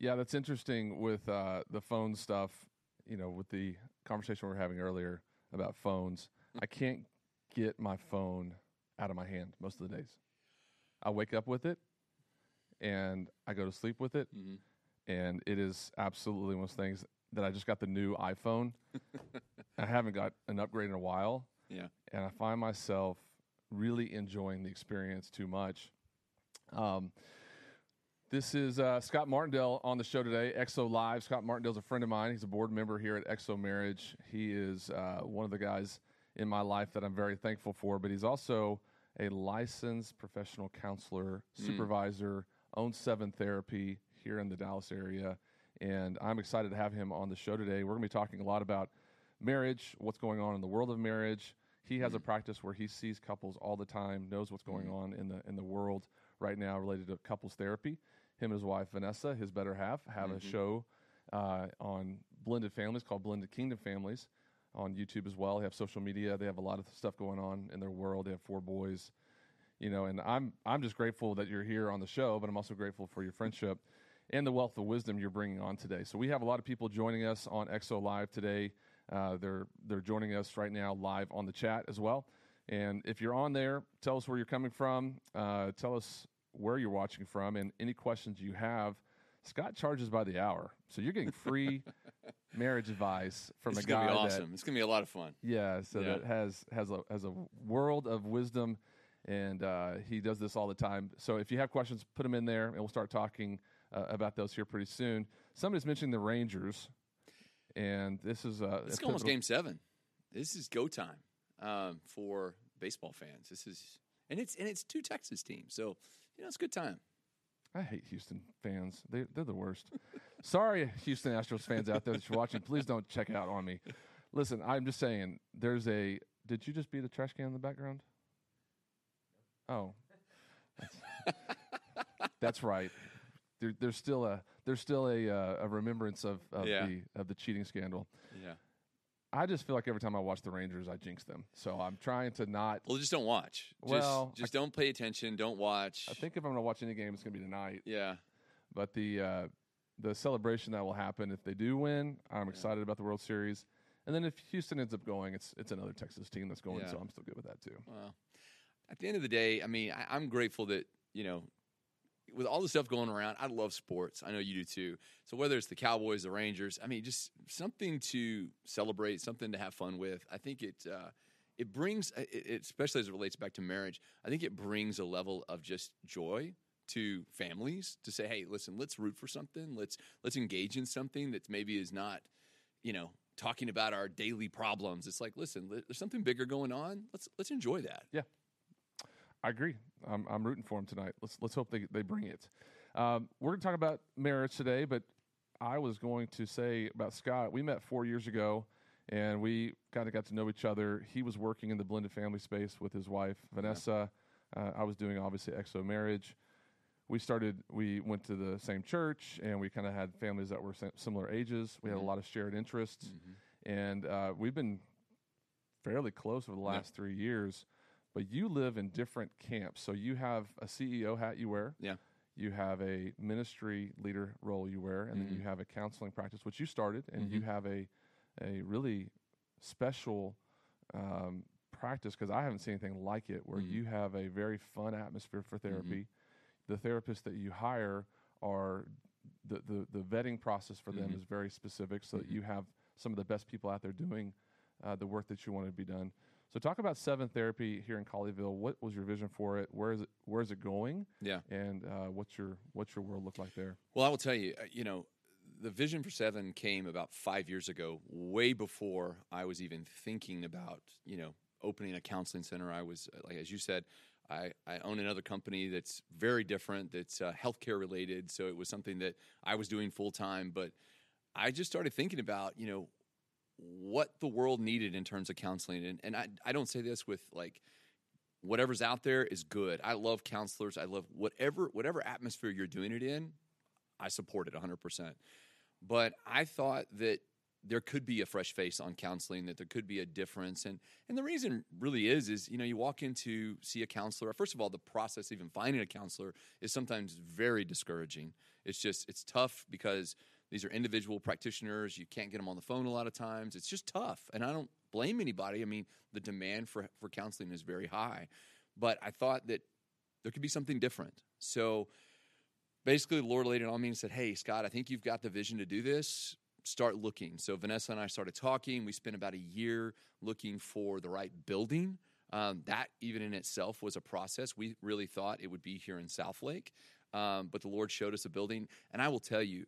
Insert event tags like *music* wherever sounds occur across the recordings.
Yeah, that's interesting with uh, the phone stuff. You know, with the conversation we were having earlier about phones, I can't get my phone out of my hand most of the days. I wake up with it, and I go to sleep with it, Mhm. and it is absolutely one of those things that I just got the new iPhone. I haven't got an upgrade in a while, Yeah. and I find myself really enjoying the experience too much. Um, this is uh, Scott Martindale on the show today, XO Live. Scott Martindale's a friend of mine. He's a board member here at XO Marriage. He is uh, one of the guys in my life that I'm very thankful for, but he's also a licensed professional counselor, supervisor, owns Seven Therapy here in the Dallas area. And I'm excited to have him on the show today. We're going to be talking a lot about marriage, what's going on in the world of marriage. He has a practice where he sees couples all the time, knows what's going on in the in the world right now related to couples therapy. Him and his wife Vanessa, his better half, have a show uh, on blended families called Blended Kingdom Families on YouTube as well. They have social media. They have a lot of stuff going on in their world. They have four boys, you know, and I'm I'm just grateful that you're here on the show, but I'm also grateful for your friendship and the wealth of wisdom you're bringing on today. So we have a lot of people joining us on XO Live today. Uh, they're they're joining us right now live on the chat as well. And if you're on there, tell us where you're coming from. Uh, tell us where you're watching from, and any questions you have. Scott charges by the hour, so you're getting free *laughs* marriage advice from It's a guy. It's gonna be that awesome. It's gonna be a lot of fun. yeah, so Yeah. that has has a has a world of wisdom, and uh, he does this all the time. So if you have questions, put them in there, and we'll start talking uh, about those here pretty soon. Somebody's mentioning the Rangers, and this is uh, It's a almost game seven. This is go time um, for baseball fans. This is and it's and it's two Texas teams, so you know it's a good time. I hate Houston fans. They they're the worst. Sorry, Houston Astros fans out there that you're watching. Please don't check out on me. Listen, I'm just saying. There's a. Did you just beat a trash can in the background? Oh, that's, *laughs* that's right. There, there's still a there's still a uh, a remembrance of, of Yeah. the of the cheating scandal. Yeah. I just feel like every time I watch the Rangers, I jinx them. So I'm trying to not. Well, just don't watch. Just, Well, just don't pay attention. Don't watch. I think if I'm going to watch any game, it's going to be tonight. Yeah. But the uh, the celebration that will happen if they do win, I'm excited about the World Series. And then if Houston ends up going, it's it's another Texas team that's going, Yeah. so I'm still good with that too. Well, at the end of the day, I mean, I, I'm grateful that you know, with all the stuff going around, I love sports. I know you do too. So whether it's the Cowboys, the Rangers, I mean, just something to celebrate, something to have fun with. I think it uh, it brings, it, it, especially as it relates back to marriage. I think it brings a level of just joy to families to say, hey, listen, let's root for something. Let's let's engage in something that maybe is not, you know. Talking about our daily problems, it's like, listen, there's something bigger going on. Let's let's enjoy that. I agree. I'm I'm rooting for them tonight. Let's let's hope they they bring it. Um, we're going to talk about marriage today, but I was going to say about Scott. We met four years ago, and we kind of got to know each other. He was working in the blended family space with his wife Vanessa. Uh, I was doing obviously XO marriage. We started. We went to the same church, and we kind of had families that were similar ages. We had a lot of shared interests, and uh, we've been fairly close over the last three years. But you live in different camps, so you have a CEO hat you wear. Yeah. You have a ministry leader role you wear, and then you mm-hmm. have a counseling practice, which you started, and you mm-hmm. have a a really special um, practice because I haven't seen anything like it, where mm-hmm. you have a very fun atmosphere for therapy. The therapists that you hire are the, the, the vetting process for them is very specific, so that you have some of the best people out there doing uh, the work that you want to be done. So, talk about Seven Therapy here in Colleyville. What was your vision for it? Where is it? Where is it going? Yeah. And uh, what's your what's your world look like there? Well, I will tell you, uh, you know, the vision for Seven came about five years ago, way before I was even thinking about, you know, opening a counseling center. I was, uh, like as you said, I, I own another company that's very different, that's uh, healthcare related. So it was something that I was doing full time. But I just started thinking about, you know, what the world needed in terms of counseling. And, and I, I don't say this with like, whatever's out there is good. I love counselors. I love whatever whatever atmosphere you're doing it in. I support it 100%. But I thought that there could be a fresh face on counseling that there could be a difference and and the reason really is is you know you walk in to see a counselor first of all the process even finding a counselor is sometimes very discouraging it's just it's tough because these are individual practitioners you can't get them on the phone a lot of times it's just tough and i don't blame anybody i mean the demand for for counseling is very high but i thought that there could be something different so basically the lord laid it on me and said hey scott i think you've got the vision to do this start looking. So Vanessa and I started talking. We spent about a year looking for the right building. Um, that even in itself was a process. We really thought it would be here in Southlake, um, but the Lord showed us a building. And I will tell you,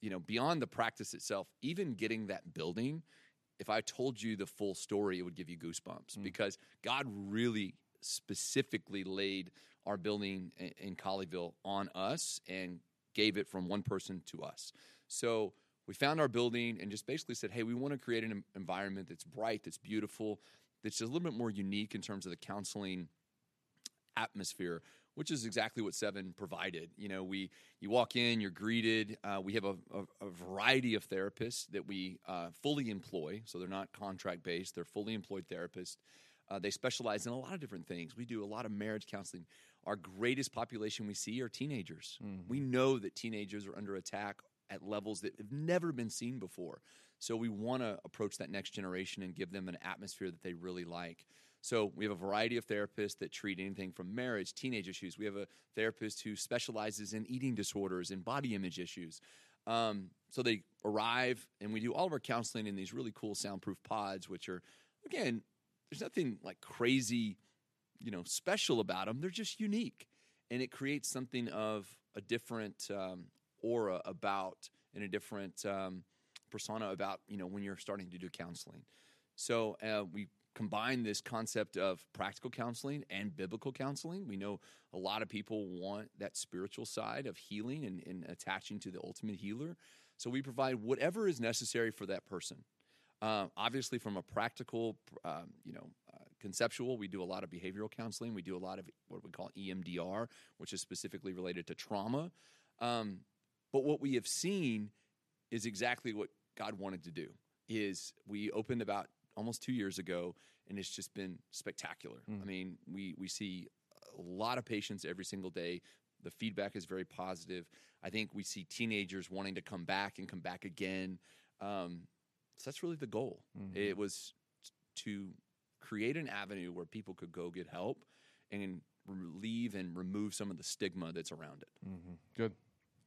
you know, beyond the practice itself, even getting that building, if I told you the full story, it would give you goosebumps mm. because God really specifically laid our building in, in Colleyville on us and gave it from one person to us. So we found our building and just basically said, hey, we want to create an environment that's bright, that's beautiful, that's a little bit more unique in terms of the counseling atmosphere which is exactly what Seven provided. You know, we you walk in, you're greeted. Uh, we have a, a, a, variety of therapists that we uh, fully employ, so they're not contract based; they're fully employed therapists. Uh, they specialize in a lot of different things. We do a lot of marriage counseling. Our greatest population we see are teenagers. Mm-hmm. We know that teenagers are under attack at levels that have never been seen before. So we want to approach that next generation and give them an atmosphere that they really like. So we have a variety of therapists that treat anything from marriage, teenage issues. We have a therapist who specializes in eating disorders and body image issues. Um, so they arrive, and we do all of our counseling in these really cool soundproof pods, which are, again, there's nothing like crazy, you know, special about them. They're just unique, and it creates something of a different um, aura about and a different um, persona about you know when you're starting to do counseling. So uh, we combine this concept of practical counseling and biblical counseling. We know a lot of people want that spiritual side of healing and, and attaching to the ultimate healer. So we provide whatever is necessary for that person. Uh, obviously, from a practical, um, you know, uh, conceptual, we do a lot of behavioral counseling. We do a lot of what we call EMDR, which is specifically related to trauma. Um, but what we have seen is exactly what God wanted to do. Is we opened about almost two years ago, and it's just been spectacular. Mm. I mean, we we see a lot of patients every single day. The feedback is very positive. I think we see teenagers wanting to come back and come back again. Um, so that's really the goal. Mm-hmm. It was to create an avenue where people could go get help and relieve and remove some of the stigma that's around it. Mm-hmm. Good.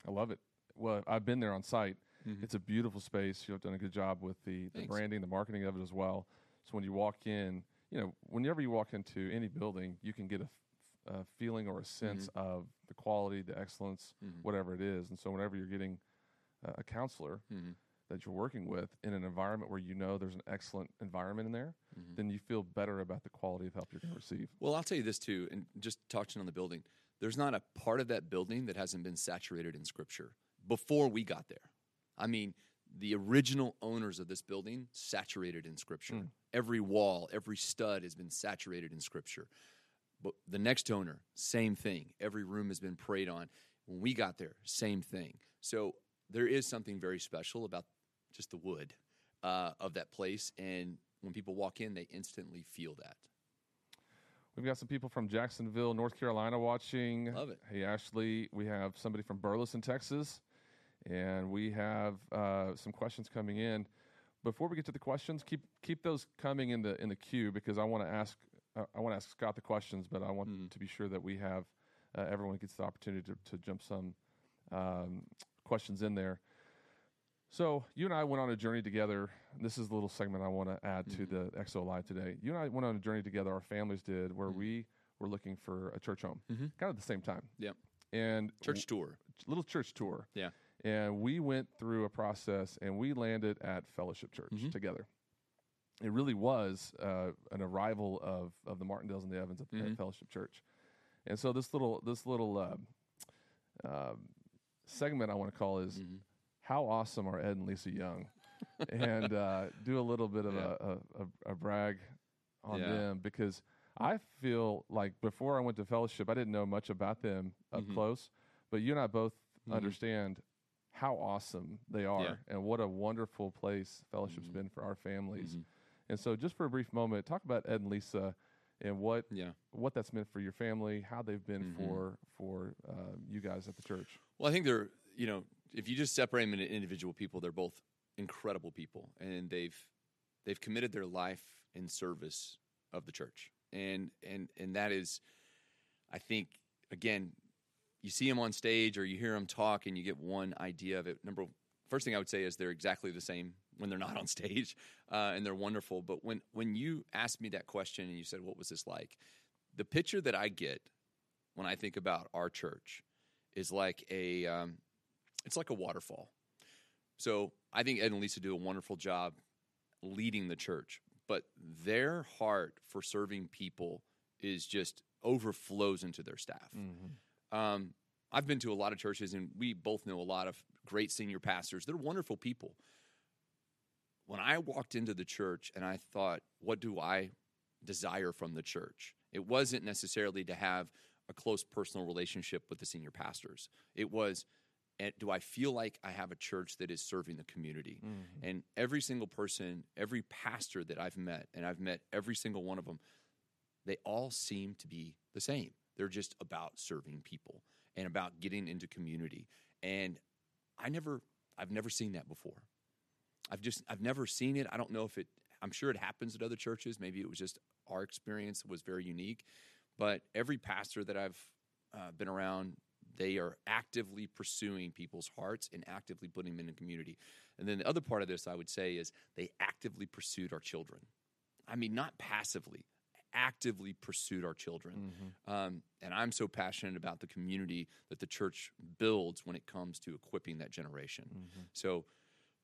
I love it well, I've been there on site. Mm-hmm. It's a beautiful space. You've done a good job with the, the branding, the marketing of it as well. So when you walk in, you know, whenever you walk into any building, you can get a, a feeling or a sense mm-hmm. of the quality, the excellence, mm-hmm. whatever it is. And so whenever you're getting uh, a counselor mm-hmm. that you're working with in an environment where you know there's an excellent environment in there, mm-hmm. then you feel better about the quality of help you're going to receive. Well, I'll tell you this too, and just touching on the building, there's not a part of that building that hasn't been saturated in Scripture before we got there. I mean, the original owners of this building saturated in scripture. Mm. Every wall, every stud has been saturated in scripture. But the next owner, same thing. Every room has been prayed on. When we got there, same thing. So there is something very special about just the wood uh, of that place. And when people walk in, they instantly feel that. We've got some people from Jacksonville, North Carolina watching. Love it. Hey, Ashley. We have somebody from Burleson, Texas and we have uh, some questions coming in. Before we get to the questions, keep keep those coming in the in the queue because I want to ask uh, I want to ask Scott the questions, but I want mm to be sure that we have uh, everyone gets the opportunity to, to jump some um, questions in there. So you and I went on a journey together. This is a little segment I want to add mm-hmm. to the XO Live today. You and I went on a journey together. Our families did, where mm-hmm. we were looking for a church home, mm-hmm. kind of at the same time. Yep. And church tour, little church tour. Yeah and we went through a process and we landed at Fellowship Church mm-hmm. together. It really was uh, an arrival of, of the Martindales and the Evans at, mm-hmm. at Fellowship Church. And so this little this little uh, uh, segment I want to call is Mhm. how awesome are Ed and Lisa Young, and uh, do a little bit of Yeah. a, a, a, brag on Yeah. them because I feel like before I went to fellowship, I didn't know much about them up Mhm. close, but you and I both Mhm. understand how awesome they are Yeah. and what a wonderful place fellowship's Mhm. been for our families. Mhm. And so, just for a brief moment, talk about Ed and Lisa and what Yeah. what that's meant for your family, how they've been Mhm. for for uh, you guys at the church. Well, I think they're, you know, if you just separate them into individual people, they're both incredible people, and they've they've committed their life in service of the church, and and and that is, I think, again, you see them on stage or you hear them talk, and you get one idea of it. Number first thing I would say is they're exactly the same when they're not on stage, *laughs* uh, and they're wonderful. But when when you asked me that question and you said, "What was this like?" The picture that I get when I think about our church is like a um, it's like a waterfall. So I think Ed and Lisa do a wonderful job leading the church, but their heart for serving people is just overflows into their staff. Um, I've been to a lot of churches, and we both know a lot of great senior pastors. They're wonderful people. When I walked into the church and I thought, what do I desire from the church? It wasn't necessarily to have a close personal relationship with the senior pastors. It was, eh, do I feel like I have a church that is serving the community? Mm-hmm. And every single person, every pastor that I've met, and I've met every single one of them, they all seem to be the same. They're just about serving people and about getting into community. And I never, I've never seen that before. I've just, I've never seen it. I don't know if it, I'm sure it happens at other churches. Maybe it was just our experience was very unique. But every pastor that I've uh, been around, they are actively pursuing people's hearts and actively putting them in the community. And then the other part of this, I would say, is they actively pursued our children. I mean, not passively, actively pursued our children. Um, and I'm so passionate about the community that the church builds when it comes to equipping that generation. So,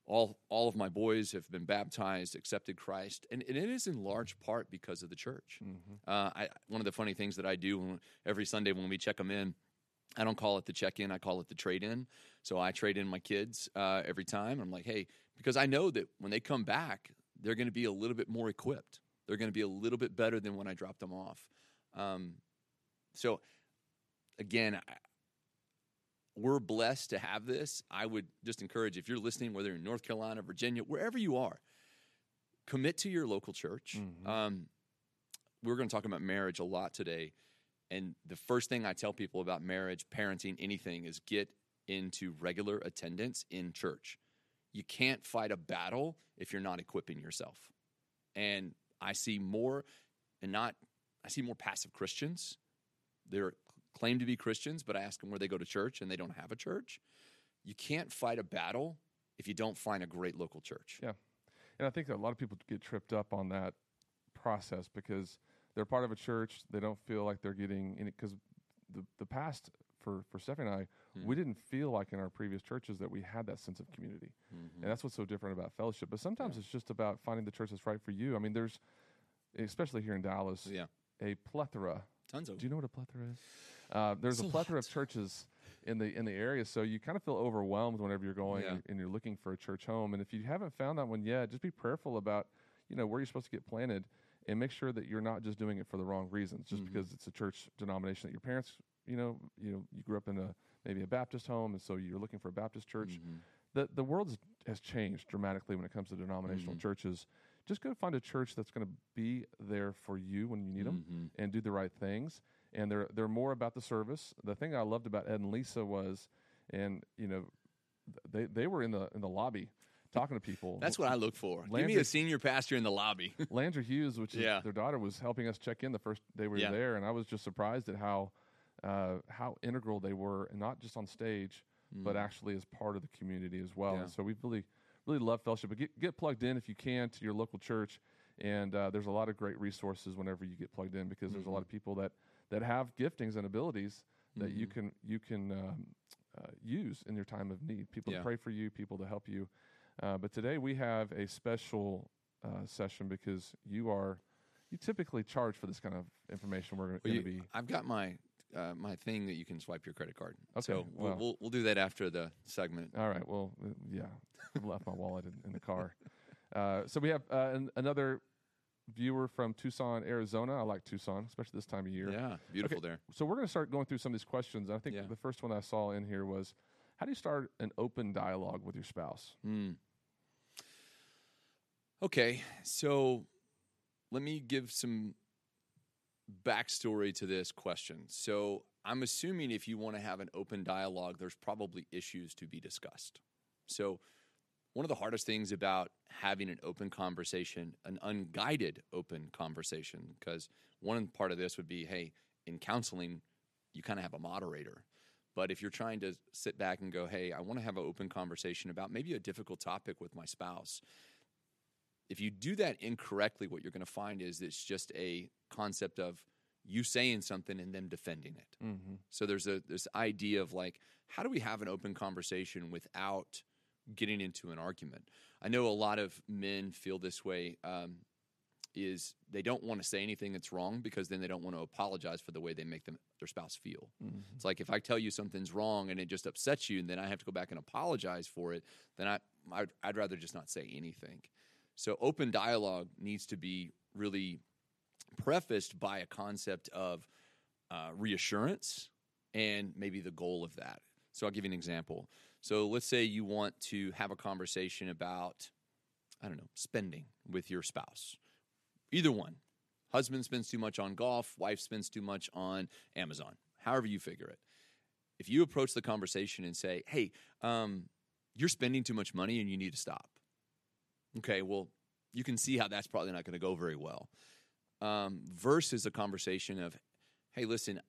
all all of my boys have been baptized, accepted Christ, and, and it is in large part because of the church. Uh, I, one of the funny things that I do when, every Sunday when we check them in, I don't call it the check in, I call it the trade in. So I trade in my kids uh, every time. I'm like, hey, because I know that when they come back, they're going to be a little bit more equipped. They're going to be a little bit better than when I dropped them off. Um, so, again, I, we're blessed to have this. I would just encourage if you're listening, whether you're in North Carolina, Virginia, wherever you are, commit to your local church. Um, we're going to talk about marriage a lot today. And the first thing I tell people about marriage, parenting, anything is get into regular attendance in church. You can't fight a battle if you're not equipping yourself. And I see more, and not, I see more passive Christians. They're claim to be Christians, but I ask them where they go to church and they don't have a church. You can't fight a battle if you don't find a great local church. Yeah. And I think that a lot of people get tripped up on that process because they're part of a church. They don't feel like they're getting any because the the past for for Stephanie and I, we didn't feel like in our previous churches that we had that sense of community, and that's what's so different about fellowship. But sometimes it's just about finding the church that's right for you. I mean, there's especially here in Dallas, Yeah. a plethora. Tons of Do you know what a plethora is? Uh, there's a plethora of churches in the in the area, so you kind of feel overwhelmed whenever you're going Yeah. and, and you're looking for a church home. And if you haven't found that one yet, just be prayerful about you know where you're supposed to get planted, and make sure that you're not just doing it for the wrong reasons, just Mm-hmm. because it's a church denomination that your parents you know you know you grew up in a maybe a Baptist home, and so you're looking for a Baptist church. Mm-hmm. The the world has- changed dramatically when it comes to denominational Mm-hmm. churches. Just go find a church that's going to be there for you when you need them Mm-hmm. and do the right things. And they're they're more about the service. The thing I loved about Ed and Lisa was, and you know, they they were in the in the lobby talking to people. That's what I look for. Give me a senior pastor in the lobby. Landry Hughes, which is *laughs* Yeah. their daughter, was helping us check in the first day we were Yeah. there, and I was just surprised at how uh, how integral they were, and not just on stage, but actually as part of the community as well. Mm. Yeah. And so we really really love fellowship. But get get plugged in if you can to your local church, and uh, there's a lot of great resources whenever you get plugged in because there's a lot Mm-hmm. of people that that have giftings and abilities that you can you can um, uh, use in your time of need. People Yeah. to pray for you, people to help you. Uh, but today we have a special uh, session because you are you typically charge for this kind of information. We're Well, going to be I've got my uh, my thing that you can swipe your credit card. Okay, so we'll, well. we'll we'll do that after the segment. All right. Well, uh, yeah, I *laughs* left my wallet in, in the car. Uh, so we have uh, an, another viewer from Tucson, Arizona. I like Tucson, especially this time of year. Yeah, beautiful there. So we're going to start going through some of these questions. I think Yeah. the first one I saw in here was, how do you start an open dialogue with your spouse? Hmm. Okay, so let me give some backstory to this question. So I'm assuming if you want to have an open dialogue, there's probably issues to be discussed. So one of the hardest things about having an open conversation, an unguided open conversation, because one part of this would be, hey, in counseling, you kind of have a moderator. But if you're trying to sit back and go, hey, I want to have an open conversation about maybe a difficult topic with my spouse, if you do that incorrectly, what you're going to find is it's just a concept of you saying something and them defending it. Mm-hmm. So there's a this idea of like, how do we have an open conversation without getting into an argument? I know a lot of men feel this way. Um, is they don't want to say anything that's wrong because then they don't want to apologize for the way they make them their spouse feel. Mm-hmm. It's like if I tell you something's wrong and it just upsets you, and then I have to go back and apologize for it, then I I'd, I'd rather just not say anything. So open dialogue needs to be really prefaced by a concept of uh, reassurance and maybe the goal of that. So I'll give you an example. So let's say you want to have a conversation about, I don't know, spending with your spouse. Either one. Husband spends too much on golf, wife spends too much on Amazon, however you figure it. If you approach the conversation and say, hey, um, you're spending too much money and you need to stop. Okay, well, you can see how that's probably not going to go very well. Um, versus a conversation of, hey, listen,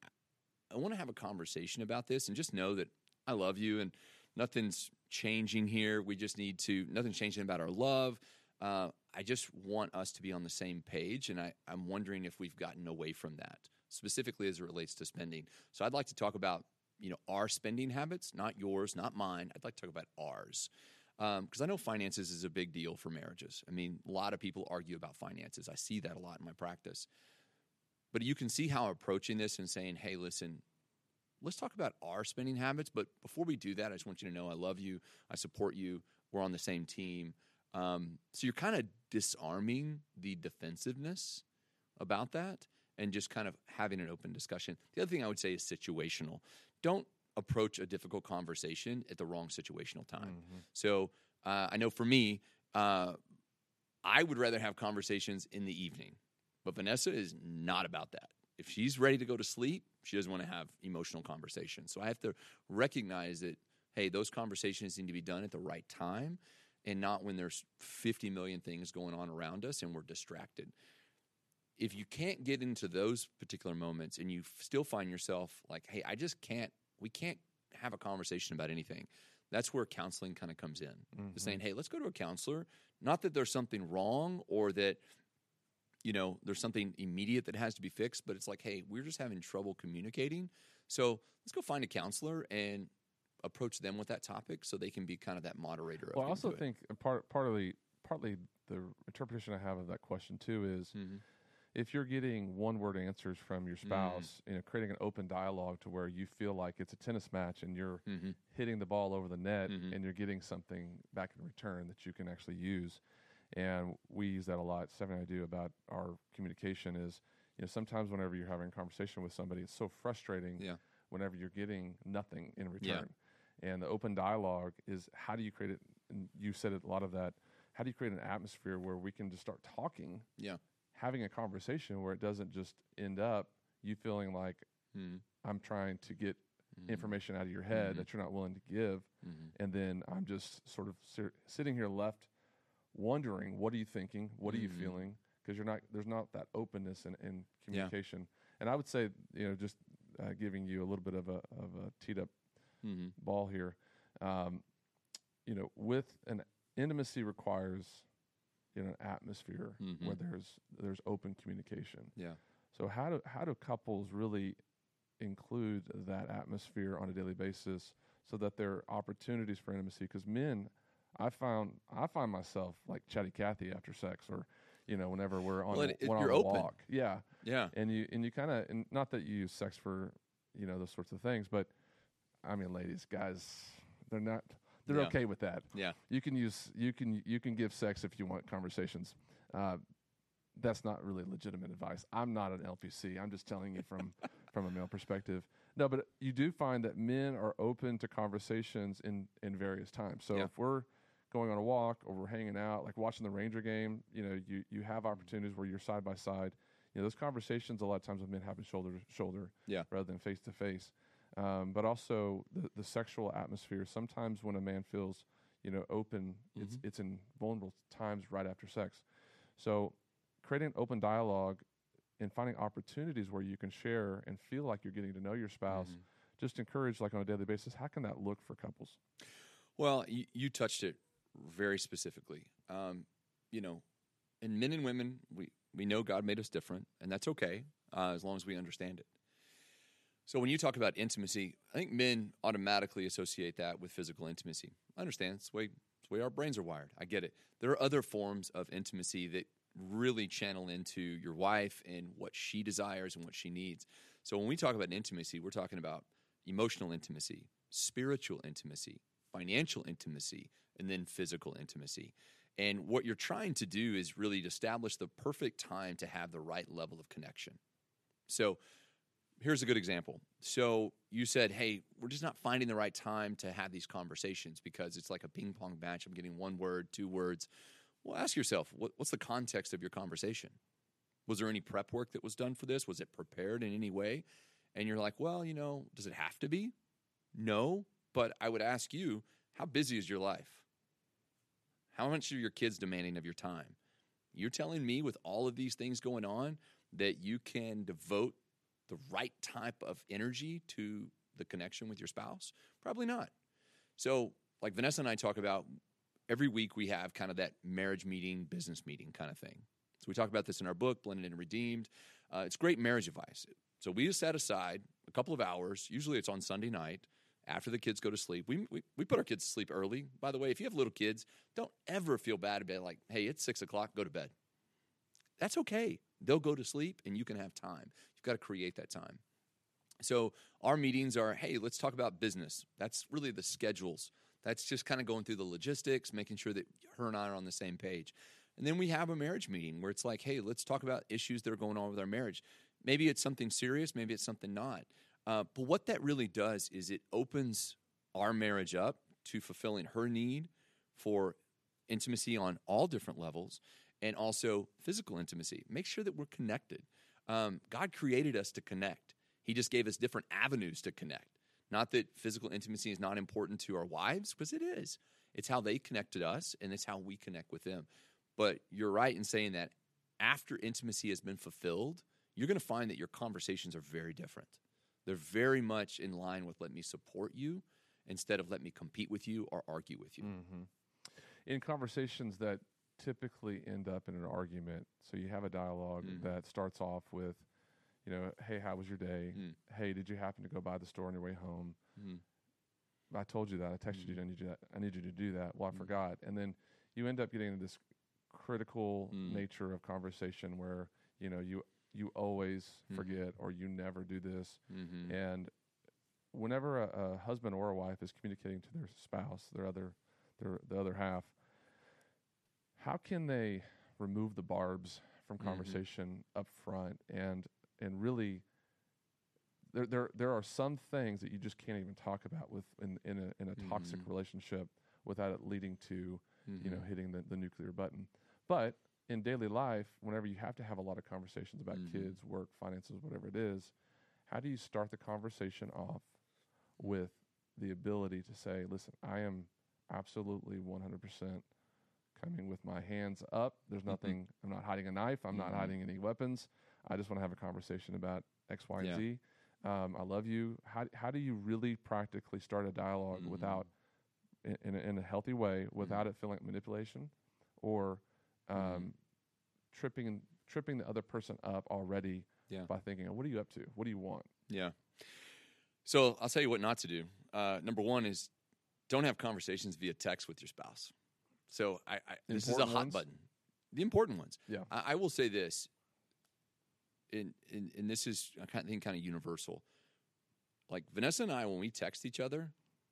I want to have a conversation about this and just know that I love you and nothing's changing here. We just need to, nothing's changing about our love. Uh, I just want us to be on the same page. And I, I'm wondering if we've gotten away from that, specifically as it relates to spending. So I'd like to talk about, you know, our spending habits, not yours, not mine. I'd like to talk about ours. Because I know finances is a big deal for marriages. I mean, a lot of people argue about finances. I see that a lot in my practice. But you can see how approaching this and saying, hey, listen, let's talk about our spending habits. But before we do that, I just want you to know I love you, I support you, we're on the same team. Um, so you're kind of disarming the defensiveness about that and just kind of having an open discussion. The other thing I would say is situational. Don't approach a difficult conversation at the wrong situational time. So uh, I know for me, uh, I would rather have conversations in the evening, but Vanessa is not about that. If she's ready to go to sleep, she doesn't want to have emotional conversations. So I have to recognize that, hey, those conversations need to be done at the right time and not when there's 50 million things going on around us and we're distracted. If you can't get into those particular moments and you still find yourself like, hey, I just can't, we can't have a conversation about anything, that's where counseling kind of comes in. Just saying, hey, let's go to a counselor. Not that there's something wrong or that, you know, there's something immediate that has to be fixed, but it's like, hey, we're just having trouble communicating. So let's go find a counselor and approach them with that topic so they can be kind of that moderator. Of Well, I also think a part partly partly the interpretation I have of that question too is Mhm. If you're getting one word answers from your spouse, you know, creating an open dialogue to where you feel like it's a tennis match and you're Mhm. hitting the ball over the net Mhm. and you're getting something back in return that you can actually use. And we use that a lot. Stephanie and I do about our communication is, you know, sometimes whenever you're having a conversation with somebody, it's so frustrating Yeah. whenever you're getting nothing in return. Yeah. And the open dialogue is how do you create it? And you said a lot of that. How do you create an atmosphere where we can just start talking, Yeah. Having a conversation where it doesn't just end up you feeling like Mhm. I'm trying to get Mhm. information out of your head Mhm. that you're not willing to give, Mhm. and then I'm just sort of sit, sitting here left wondering, what are you thinking? What are you Mhm. feeling? Because you're not there's not that openness in, in Yeah. communication. And I would say, you know, just uh, giving you a little bit of a of a teed up Mhm. ball here. Um, you know, with an intimacy requires know an atmosphere where Mhm. there's there's open communication. Yeah. So how do how do couples really include that atmosphere on a daily basis so that there are opportunities for intimacy? Because men, I found I find myself like chatty Cathy after sex, or you know, whenever we're on Well, a it- you're on a open. walk, yeah, Yeah. and you and you kind of and not that you use sex for you know those sorts of things. But I mean, ladies, guys, they're not. They're Yeah. okay with that. Yeah. You can use you can you can give sex if you want conversations. Uh, that's not really legitimate advice. I'm not an LPC. I'm just telling you from *laughs* from a male perspective. No, but you do find that men are open to conversations in in various times. So Yeah. if we're going on a walk or we're hanging out, like watching the Ranger game, you know, you you have opportunities where you're side by side. You know, those conversations a lot of times with men happen shoulder to shoulder, Yeah. rather than face to face. Um, But also the the sexual atmosphere. Sometimes when a man feels, you know, open, it's Mm-hmm. it's in vulnerable times right after sex. So creating open dialogue and finding opportunities where you can share and feel like you're getting to know your spouse. Mm-hmm. Just encourage, like on a daily basis, how can that look for couples? Well, you, you touched it very specifically. Um, you know, in men and women, we, we know God made us different, and that's okay uh, as long as we understand it. So when you talk about intimacy, I think men automatically associate that with physical intimacy. I understand. It's the way, it's the way our brains are wired. I get it. There are other forms of intimacy that really channel into your wife and what she desires and what she needs. So when we talk about intimacy, we're talking about emotional intimacy, spiritual intimacy, financial intimacy, and then physical intimacy. And what you're trying to do is really establish the perfect time to have the right level of connection. So here's a good example. So you said, "Hey, we're just not finding the right time to have these conversations because it's like a ping pong match. I'm getting one word, two words." Well, ask yourself, what, what's the context of your conversation? Was there any prep work that was done for this? Was it prepared in any way? And you're like, "Well, you know, does it have to be?" No, but I would ask you, how busy is your life? How much are your kids demanding of your time? You're telling me with all of these things going on that you can devote the right type of energy to the connection with your spouse? Probably not. So, like Vanessa and I talk about, every week we have kind of that marriage meeting, business meeting kind of thing. So, we talk about this in our book, Blended and Redeemed. Uh, it's great marriage advice. So, we just set aside a couple of hours, usually it's on Sunday night. After the kids go to sleep, we, we, we put our kids to sleep early. By the way, if you have little kids, don't ever feel bad about like, hey, it's six o'clock, go to bed. That's okay. They'll go to sleep and you can have time. You've got to create that time. So our meetings are, hey, let's talk about business. That's really the schedules. That's just kind of going through the logistics, making sure that her and I are on the same page. And then we have a marriage meeting where it's like, hey, let's talk about issues that are going on with our marriage. Maybe it's something serious, maybe it's something not. Uh, but what that really does is it opens our marriage up to fulfilling her need for intimacy on all different levels and also physical intimacy. Make sure that we're connected. Um, God created us to connect, He just gave us different avenues to connect. Not that physical intimacy is not important to our wives, because it is. It's how they connect to us, and it's how we connect with them. But you're right in saying that after intimacy has been fulfilled, you're going to find that your conversations are very different. They're very much in line with let me support you instead of let me compete with you or argue with you. in conversations that typically end up in an argument. So you have a dialog mm. that starts off with, you know, hey, how was your day? Mm. Hey, did you happen to go by the store on your way home? Mm-hmm. I told you that. I texted you. Mm-hmm. I need you. That, I need you to do that. Well, I mm-hmm. forgot. And then you end up getting into this critical mm. nature of conversation where you know you you always forget or you never do this. And whenever a, a husband or a wife is communicating to their spouse, their other their the other half, how can they remove the barbs from mm-hmm. conversation up front and and really there there there are some things that you just can't even talk about with in in a in a toxic mm-hmm. relationship without it leading to you know mm-hmm. hitting the, the nuclear button. But in daily life, whenever you have to have a lot of conversations about kids, work, finances, whatever it is, how do you start the conversation off with the ability to say, listen, I am absolutely 100% coming with my hands up. There's nothing, I'm not hiding a knife. I'm not hiding any weapons. I just want to have a conversation about X, Y, and Yeah. Z. Um, I love you. How, how do you really practically start a dialog without, in, in, a, in a healthy way, without it feeling like manipulation or um, tripping, tripping the other person up already Yeah. by thinking, oh, what are you up to? What do you want? Yeah. So I'll tell you what not to do. Uh, number one is don't have conversations via text with your spouse. So I, I this is a hot ones? button. The important ones. Yeah. I, I will say this, and, and and this is I kind of think kind of universal. like Vanessa and I, when we text each other,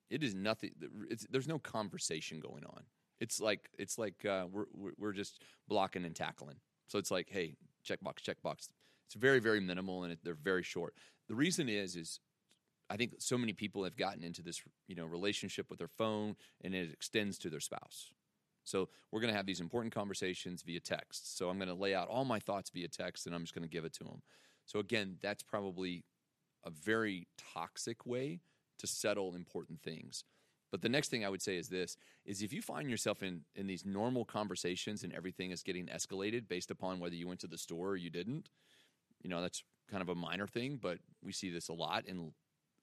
it is nothing. It's, there's no conversation going on. It's like it's like uh, we're we're- we're just blocking and tackling. So it's like, hey, checkbox, checkbox. It's very very minimal and it, they're very short. The reason is is I think so many people have gotten into this you know relationship with their phone and it extends to their spouse. So we're going to have these important conversations via text. So I'm going to lay out all my thoughts via text and I'm just going to give it to them. So again, that's probably a very toxic way to settle important things. But the next thing I would say is this is if you find yourself in in these normal conversations and everything is getting escalated based upon whether you went to the store or you didn't, you know, that's kind of a minor thing, but we see this a lot and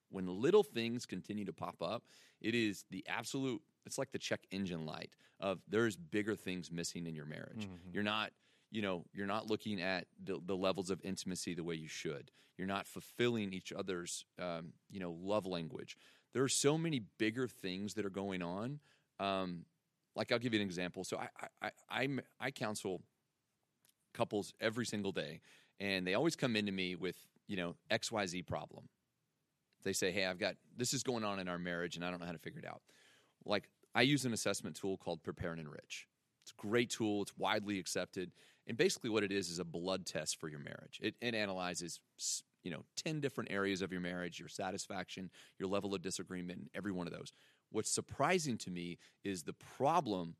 when little things continue to pop up, it is the absolute it's like the check engine light of there's bigger things missing in your marriage. You're not you know you're not looking at the, the levels of intimacy the way you should. You're not fulfilling each other's um, you know love language. There are so many bigger things that are going on. Um, like i'll give you an example. So I, I, I, I counsel couples every single day and they always come into me with you know xyz problem they say hey i've got this is going on in our marriage and i don't know how to figure it out. Like i use an assessment tool called prepare and enrich. It's a great tool. It's widely accepted. And basically what it is is a blood test for your marriage. It, it analyzes you know 10 different areas of your marriage your satisfaction your level of disagreement and every one of those. What's surprising to me is the problem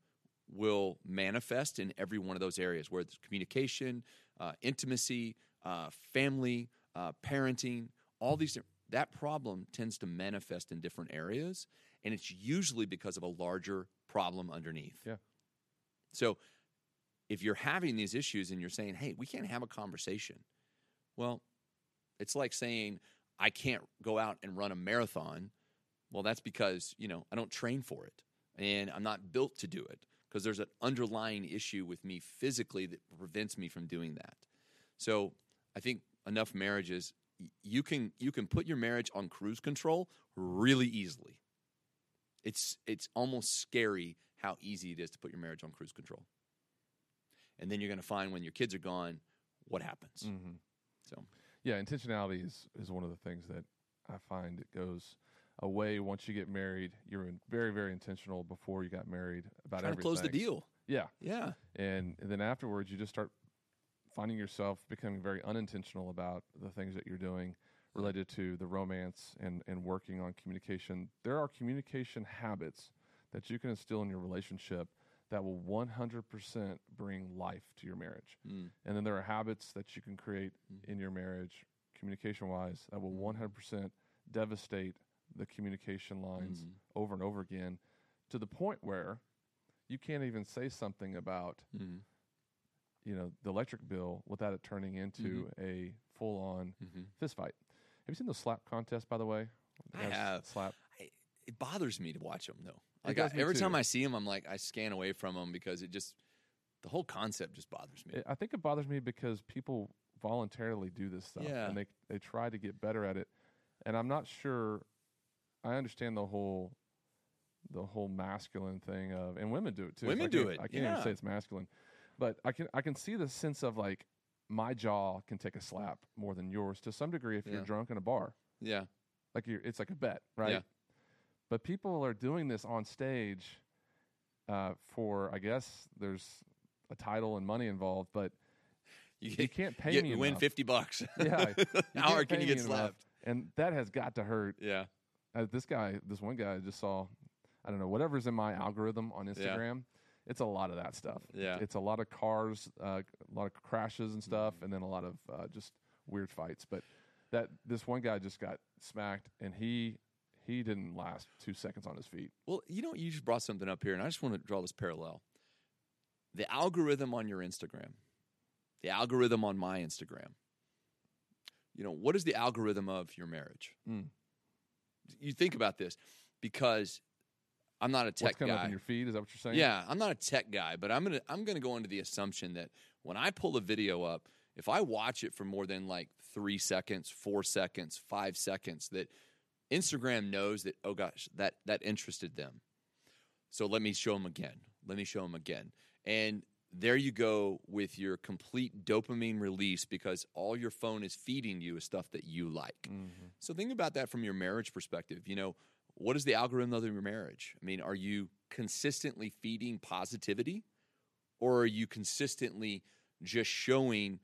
will manifest in every one of those areas where it's communication uh, intimacy uh, family uh, parenting all these that problem tends to manifest in different areas and it's usually because of a larger problem underneath. Yeah. so if you're having these issues and you're saying hey we can't have a conversation well it's like saying i can't go out and run a marathon. Well that's because you know i don't train for it and i'm not built to do it because there's an underlying issue with me physically that prevents me from doing that. So i think enough marriages you can you can put your marriage on cruise control really easily it's it's almost scary how easy it is to put your marriage on cruise control and then you're going to find when your kids are gone what happens Mm-hmm. so Yeah, intentionality is, is one of the things that I find it goes away once you get married. You're in very, very intentional before you got married about trying to everything. close the deal Yeah. yeah And, and then afterwards, you just start finding yourself becoming very unintentional about the things that you're doing related to the romance and, and working on communication. There are communication habits that you can instill in your relationship that will 100% bring life to your marriage. Mm. And then there are habits that you can create in your marriage, communication wise, that will 100% devastate the communication lines Mhm. over and over again to the point where you can't even say something about Mhm. You know the electric bill without it turning into a full on Mhm. fist fight. Have you seen the slap contest by the way? I have. slap. I, it bothers me to watch them though. Like I, every time. I see them, I'm like I scan away from them because it just the whole concept just bothers me. I think it bothers me because people voluntarily do this stuff Yeah. and they they try to get better at it. And I'm not sure I understand the whole the whole masculine thing of and women do it too. Women do it, I can't even say it's masculine. But I can I can see the sense of like my jaw can take a slap more than yours to some degree if Yeah. you're drunk in a bar. yeah, like you're, it's like a bet, right? Yeah. But people are doing this on stage uh, for, I guess, there's a title and money involved, but you can't pay you me win enough. fifty bucks. *laughs* Yeah, *laughs* you How hard can't you get me enough. and that has got to hurt. Yeah, Uh, this guy, this one guy, I just saw. I don't know whatever's in my algorithm on Instagram. It's a lot of that stuff. Yeah. it's a lot of cars, uh, a lot of crashes and stuff, and then a lot of uh, just weird fights. But that this one guy just got smacked, and he he didn't last two seconds on his feet. Well, you know, you just brought something up here, and I just want to draw this parallel. The algorithm on your Instagram, the algorithm on my Instagram. You know, what is the algorithm of your marriage? Mm. You think about this because I'm not a tech What's coming up guy. in your feed? Is that what you're saying? Yeah, I'm not a tech guy, but I'm gonna I'm gonna go into the assumption that when I pull a video up, if I watch it for more than like three seconds, four seconds, five seconds, that Instagram knows that oh gosh that that interested them. So let me show them again. Let me show them again. And there you go with your complete dopamine release because all your phone is feeding you is stuff that you like. Mm-hmm. So think about that from your marriage perspective. You know, what is the algorithm of your marriage? I mean, are you consistently feeding positivity or are you consistently just showing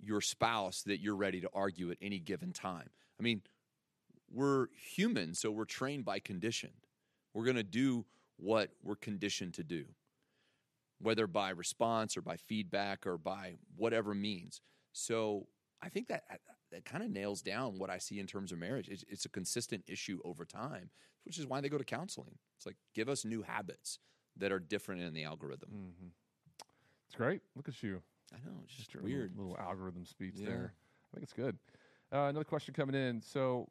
your spouse that you're ready to argue at any given time? I mean, we're human, so we're trained by condition. We're going to do what we're conditioned to do, whether by response or by feedback or by whatever means. So I think that that kind of nails down what I see in terms of marriage. It's, it's, a consistent issue over time, which is why they go to counseling. It's like give us new habits that are different in the algorithm. Mm-hmm. It's great. Look at you. I know, it's just, just weird little, little, algorithm speech yeah. there. I think it's good. Uh, another question coming in. So,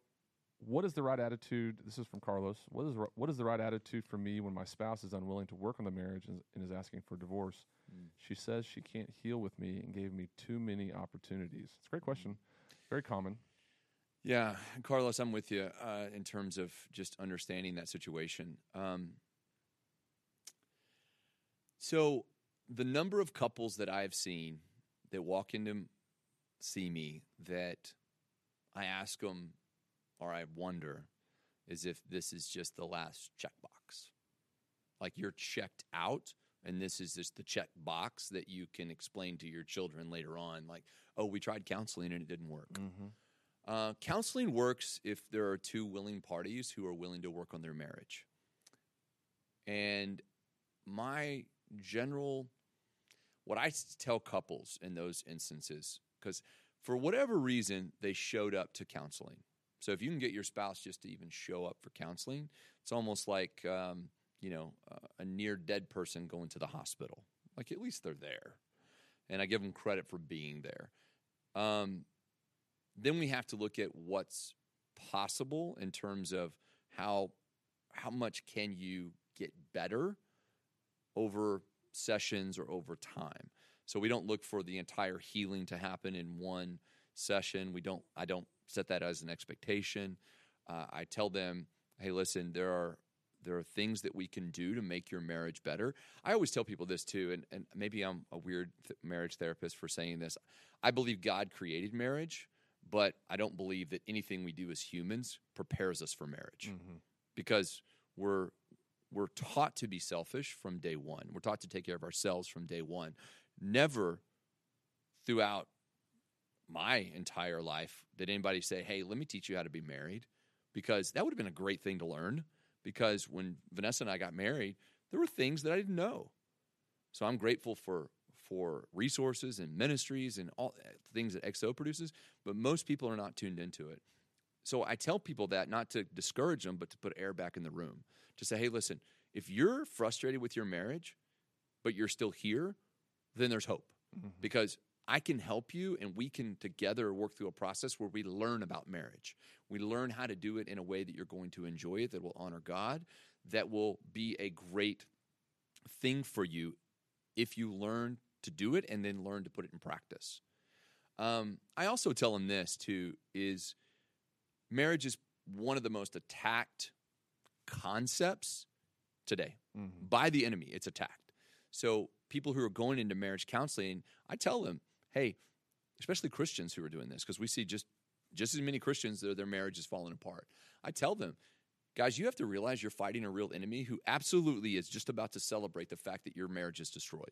what is the right attitude? This is from Carlos. What is what is the right attitude for me when my spouse is unwilling to work on the marriage and, and is asking for divorce? Mm. She says she can't heal with me and gave me too many opportunities. It's a great question. Very common. Yeah, Carlos, I'm with you uh, in terms of just understanding that situation. Um, so, the number of couples that I've seen that walk in to see me that I ask them or I wonder is if this is just the last checkbox. Like you're checked out, and this is just the check box that you can explain to your children later on. Like, oh, we tried counseling and it didn't work. Mm-hmm. Uh, counseling works if there are two willing parties who are willing to work on their marriage. And my general, what I tell couples in those instances, because for whatever reason, they showed up to counseling. So if you can get your spouse just to even show up for counseling, it's almost like um, you know uh, a near dead person going to the hospital. Like at least they're there, and I give them credit for being there. Um, then we have to look at what's possible in terms of how how much can you get better over sessions or over time. So we don't look for the entire healing to happen in one session. We don't. I don't set that as an expectation. Uh, I tell them, hey, listen, there are there are things that we can do to make your marriage better. I always tell people this too, and, and maybe I'm a weird th- marriage therapist for saying this. I believe God created marriage, but I don't believe that anything we do as humans prepares us for marriage mm-hmm. because we're we're taught to be selfish from day one. We're taught to take care of ourselves from day one. Never throughout my entire life did anybody say, "Hey, let me teach you how to be married," because that would have been a great thing to learn. Because when Vanessa and I got married, there were things that I didn't know. So I'm grateful for for resources and ministries and all eh, things that XO produces, but most people are not tuned into it. So I tell people that not to discourage them, but to put air back in the room. To say, hey, listen, if you're frustrated with your marriage, but you're still here, then there's hope. Mm-hmm. Because I can help you and we can together work through a process where we learn about marriage. We learn how to do it in a way that you're going to enjoy it, that will honor God, that will be a great thing for you if you learn to do it and then learn to put it in practice. Um, I also tell them this too is marriage is one of the most attacked concepts today mm-hmm. by the enemy. It's attacked. So people who are going into marriage counseling, I tell them, hey, especially Christians who are doing this, because we see just just as many Christians that their marriage is falling apart. I tell them, guys, you have to realize you're fighting a real enemy who absolutely is just about to celebrate the fact that your marriage is destroyed.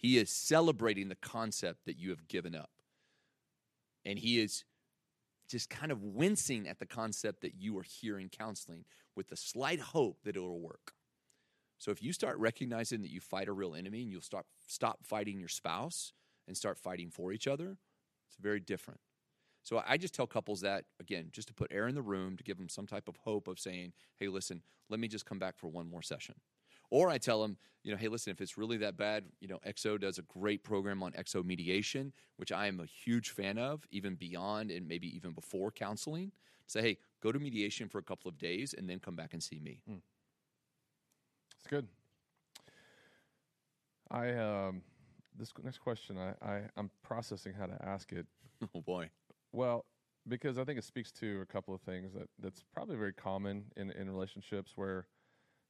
He is celebrating the concept that you have given up. And he is just kind of wincing at the concept that you are here in counseling with the slight hope that it will work. So if you start recognizing that you fight a real enemy and you'll start stop fighting your spouse and start fighting for each other, it's very different. So I just tell couples that again, just to put air in the room, to give them some type of hope of saying, "Hey, listen, let me just come back for one more session." Or I tell them, you know, hey, listen, if it's really that bad, you know, XO does a great program on XO mediation, which I am a huge fan of, even beyond and maybe even before counseling. Say, hey, go to mediation for a couple of days and then come back and see me. It's good. I um, this next question, I, I I'm processing how to ask it. *laughs* Oh boy. Well, because I think it speaks to a couple of things that that's probably very common in in relationships where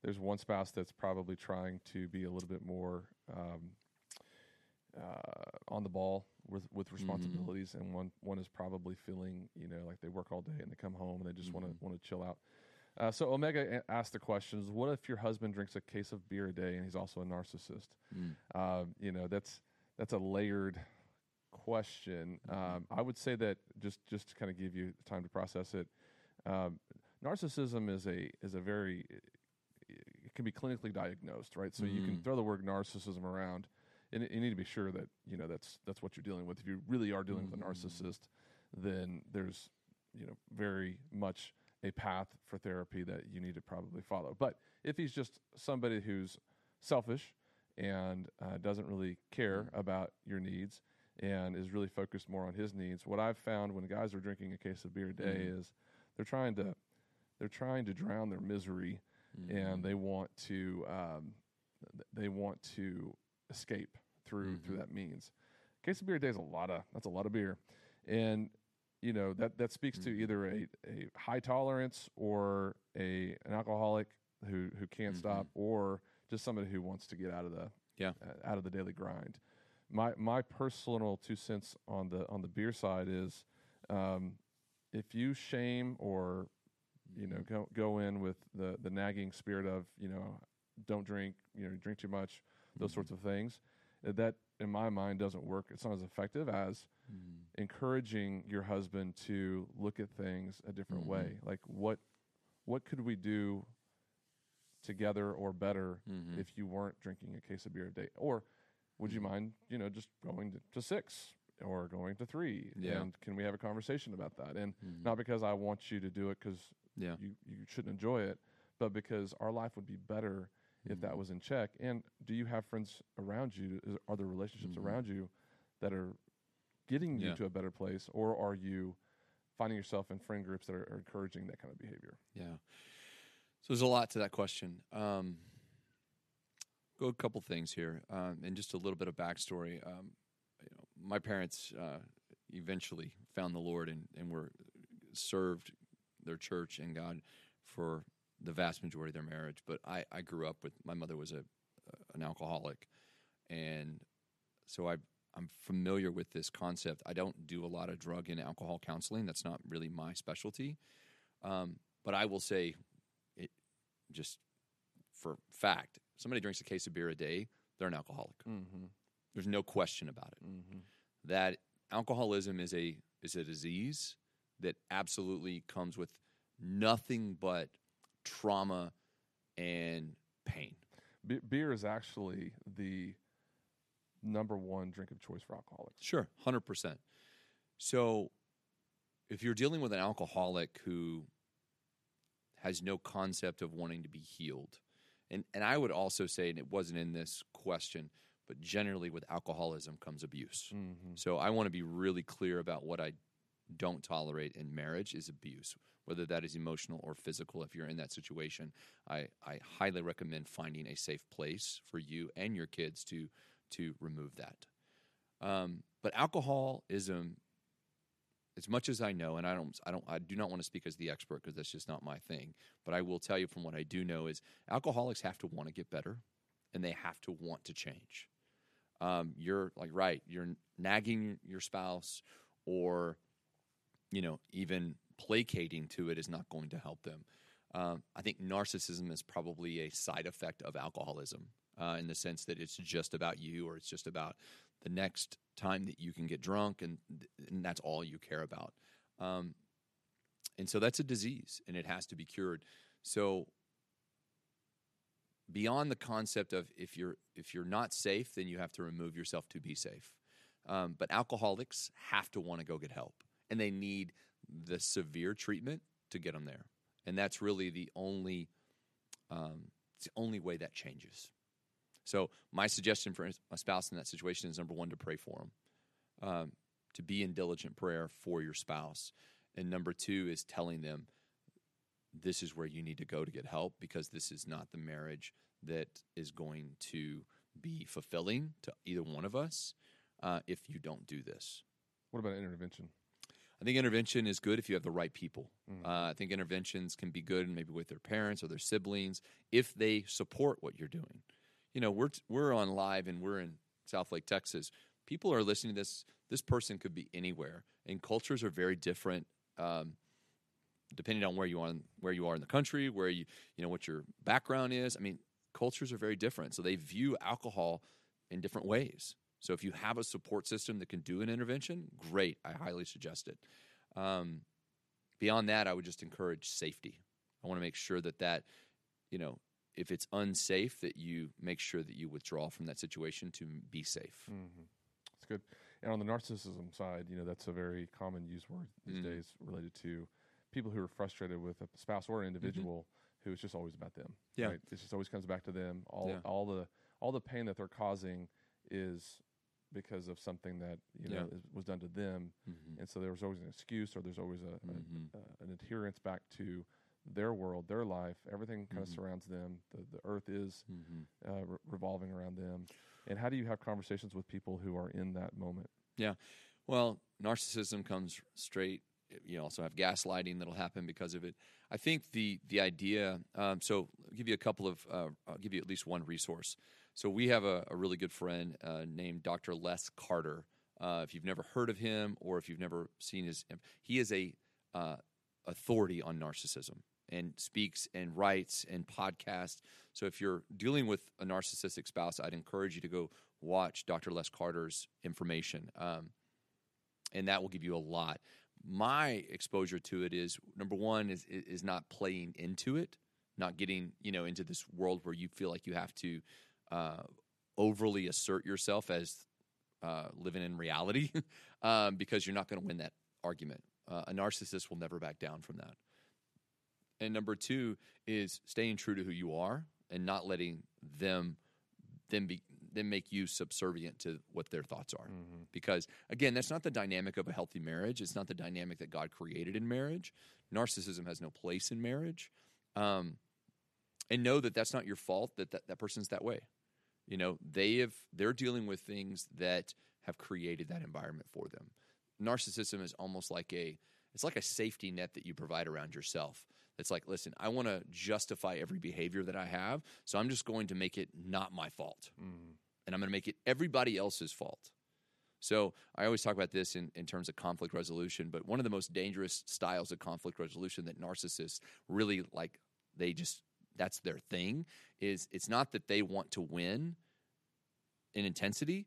there's one spouse that's probably trying to be a little bit more um, uh, on the ball with with responsibilities, and one one is probably feeling you know like they work all day and they come home and they just want to want to chill out. Uh, so Omega asked the questions: What if your husband drinks a case of beer a day and he's also a narcissist? Um, you know, that's that's a layered question. Um, I would say that just just to kind of give you time to process it. Um, narcissism is a is a very it can be clinically diagnosed, right? So you can mm. throw the word narcissism around, and you need to be sure that you know that's that's what you're dealing with. If you really are dealing with a mm. narcissist, then there's you know very much a path for therapy that you need to probably follow. But if he's just somebody who's selfish and uh, doesn't really care mm. about your needs and is really focused more on his needs, what I've found when guys are drinking a case of beer a day is they're trying to they're trying to drown their misery and they want to um, they want to escape through through that means. Case of beer a day is a lot of that's a lot of beer, and you know that that speaks to either a, a high tolerance or a an alcoholic who who can't stop, or just somebody who wants to get out of the Yeah. uh, out of the daily grind. My my personal two cents on the on the beer side is, um, if you shame or you know go go in with the the nagging spirit of you know don't drink you know drink too much those sorts mm-hmm. of things. Uh, that in my mind doesn't work. It's not as effective as mm. encouraging your husband to look at things a different way. Mm-hmm. Like what what could we do together or better mm-hmm. if you weren't drinking a case of beer a day? Or would you mind you know just going to, to six or going to three Yeah. and can we have a conversation about that and not because i want you to do it because Yeah. you, you shouldn't enjoy it but because our life would be better if that was in check and do you have friends around you Is- are there relationships around you that are getting you Yeah. to a better place or are you finding yourself in friend groups that are, are encouraging that kind of behavior Yeah. So there's a lot to that question. Um, go a couple things here, um, and just a little bit of backstory. Um, my parents uh, eventually found the Lord and, and were served their church and God for the vast majority of their marriage. But I, I grew up with my mother was a an alcoholic, and so I I'm familiar with this concept. I don't do a lot of drug and alcohol counseling. That's not really my specialty. Um, but I will say, it just for fact, somebody drinks a case of beer a day, they're an alcoholic. There's no question about it. Mm-hmm. That alcoholism is a is a disease that absolutely comes with nothing but trauma and pain. Be- beer is actually the number one drink of choice for alcoholics Sure, hundred percent. So, if you're dealing with an alcoholic who has no concept of wanting to be healed, and and I would also say, and it wasn't in this question, but generally with alcoholism comes abuse. So I want to be really clear about what I don't tolerate in marriage is abuse, whether that is emotional or physical. If you're in that situation, I, I highly recommend finding a safe place for you and your kids to to remove that. Um, but alcoholism, as much as I know, and I don't, I don't, I do not want to speak as the expert because that's just not my thing. But I will tell you from what I do know is alcoholics have to want to get better, and they have to want to change. Um, you're like right, you're nagging your spouse, or you know, even placating to it is not going to help them. Um, I think narcissism is probably a side effect of alcoholism. uh, in the sense that it's just about you or it's just about the next time that you can get drunk and, and that's all you care about. Um, and so that's a disease and it has to be cured. So beyond the concept of if you're if you're not safe, then you have to remove yourself to be safe. Um, but alcoholics have to want to go get help, and they need the severe treatment to get them there. And that's really the only um, it's the only way that changes. So my suggestion for a spouse in that situation is number one to pray for them, um, to be in diligent prayer for your spouse, and number two is telling them this is where you need to go to get help because this is not the marriage that is going to be fulfilling to either one of us uh, if you don't do this. What about intervention? I think intervention is good if you have the right people. Mm. Uh, I think interventions can be good maybe with their parents or their siblings if they support what you're doing. You know, we're we're on live and we're in Southlake, Texas. People are listening to this. This person could be anywhere, and cultures are very different. Um, depending on where you are, where you are in the country, where you you know what your background is. I mean, cultures are very different, so they view alcohol in different ways. So if you have a support system that can do an intervention, great. I highly suggest it. Um, beyond that, I would just encourage safety. I want to make sure that that you know if it's unsafe, that you make sure that you withdraw from that situation to be safe. Mm-hmm. That's good. And on the narcissism side, you know that's a very common used word these mm days related to people who are frustrated with a spouse or an mm-hmm. individual mm-hmm. who it's just always about them. Yeah, right? it just always comes back to them. All yeah. all the all the pain that they're causing is because of something that you know yeah. is, was done to them, mm-hmm. and so there was always an excuse or there's always a, mm-hmm. a, a an adherence back to their world, their life. Everything kind of mm-hmm. surrounds them. The the earth is mm-hmm. uh, re- revolving around them. And how do you have conversations with people who are in that moment? Yeah, well, narcissism comes straight you also have gaslighting that'll happen because of it. I think the the idea. Um, so, I'll give you a couple of. Uh, I'll give you at least one resource. So, we have a, a really good friend uh, named Dr. Les Carter. Uh, if you've never heard of him, or if you've never seen his, he is a uh, authority on narcissism and speaks and writes and podcasts. So, if you're dealing with a narcissistic spouse, I'd encourage you to go watch Dr. Les Carter's information. Um, and that will give you a lot my exposure to it is number one is is not playing into it, not getting you know into this world where you feel like you have to uh, overly assert yourself as uh, living in reality, *laughs* um, because you're not going to win that argument. Uh, a narcissist will never back down from that. And number two is staying true to who you are and not letting them them be then make you subservient to what their thoughts are. Mm-hmm. Because again, that's not the dynamic of a healthy marriage. It's not the dynamic that God created in marriage. Narcissism has no place in marriage. Um, and know that that's not your fault that, that that person's that way. You know, they have they're dealing with things that have created that environment for them. Narcissism is almost like a it's like a safety net that you provide around yourself. It's like, listen, I want to justify every behavior that I have, so I'm just going to make it not my fault. Mm. And I'm going to make it everybody else's fault. So I always talk about this in, in terms of conflict resolution, but one of the most dangerous styles of conflict resolution that narcissists really like, they just, that's their thing, is it's not that they want to win in intensity,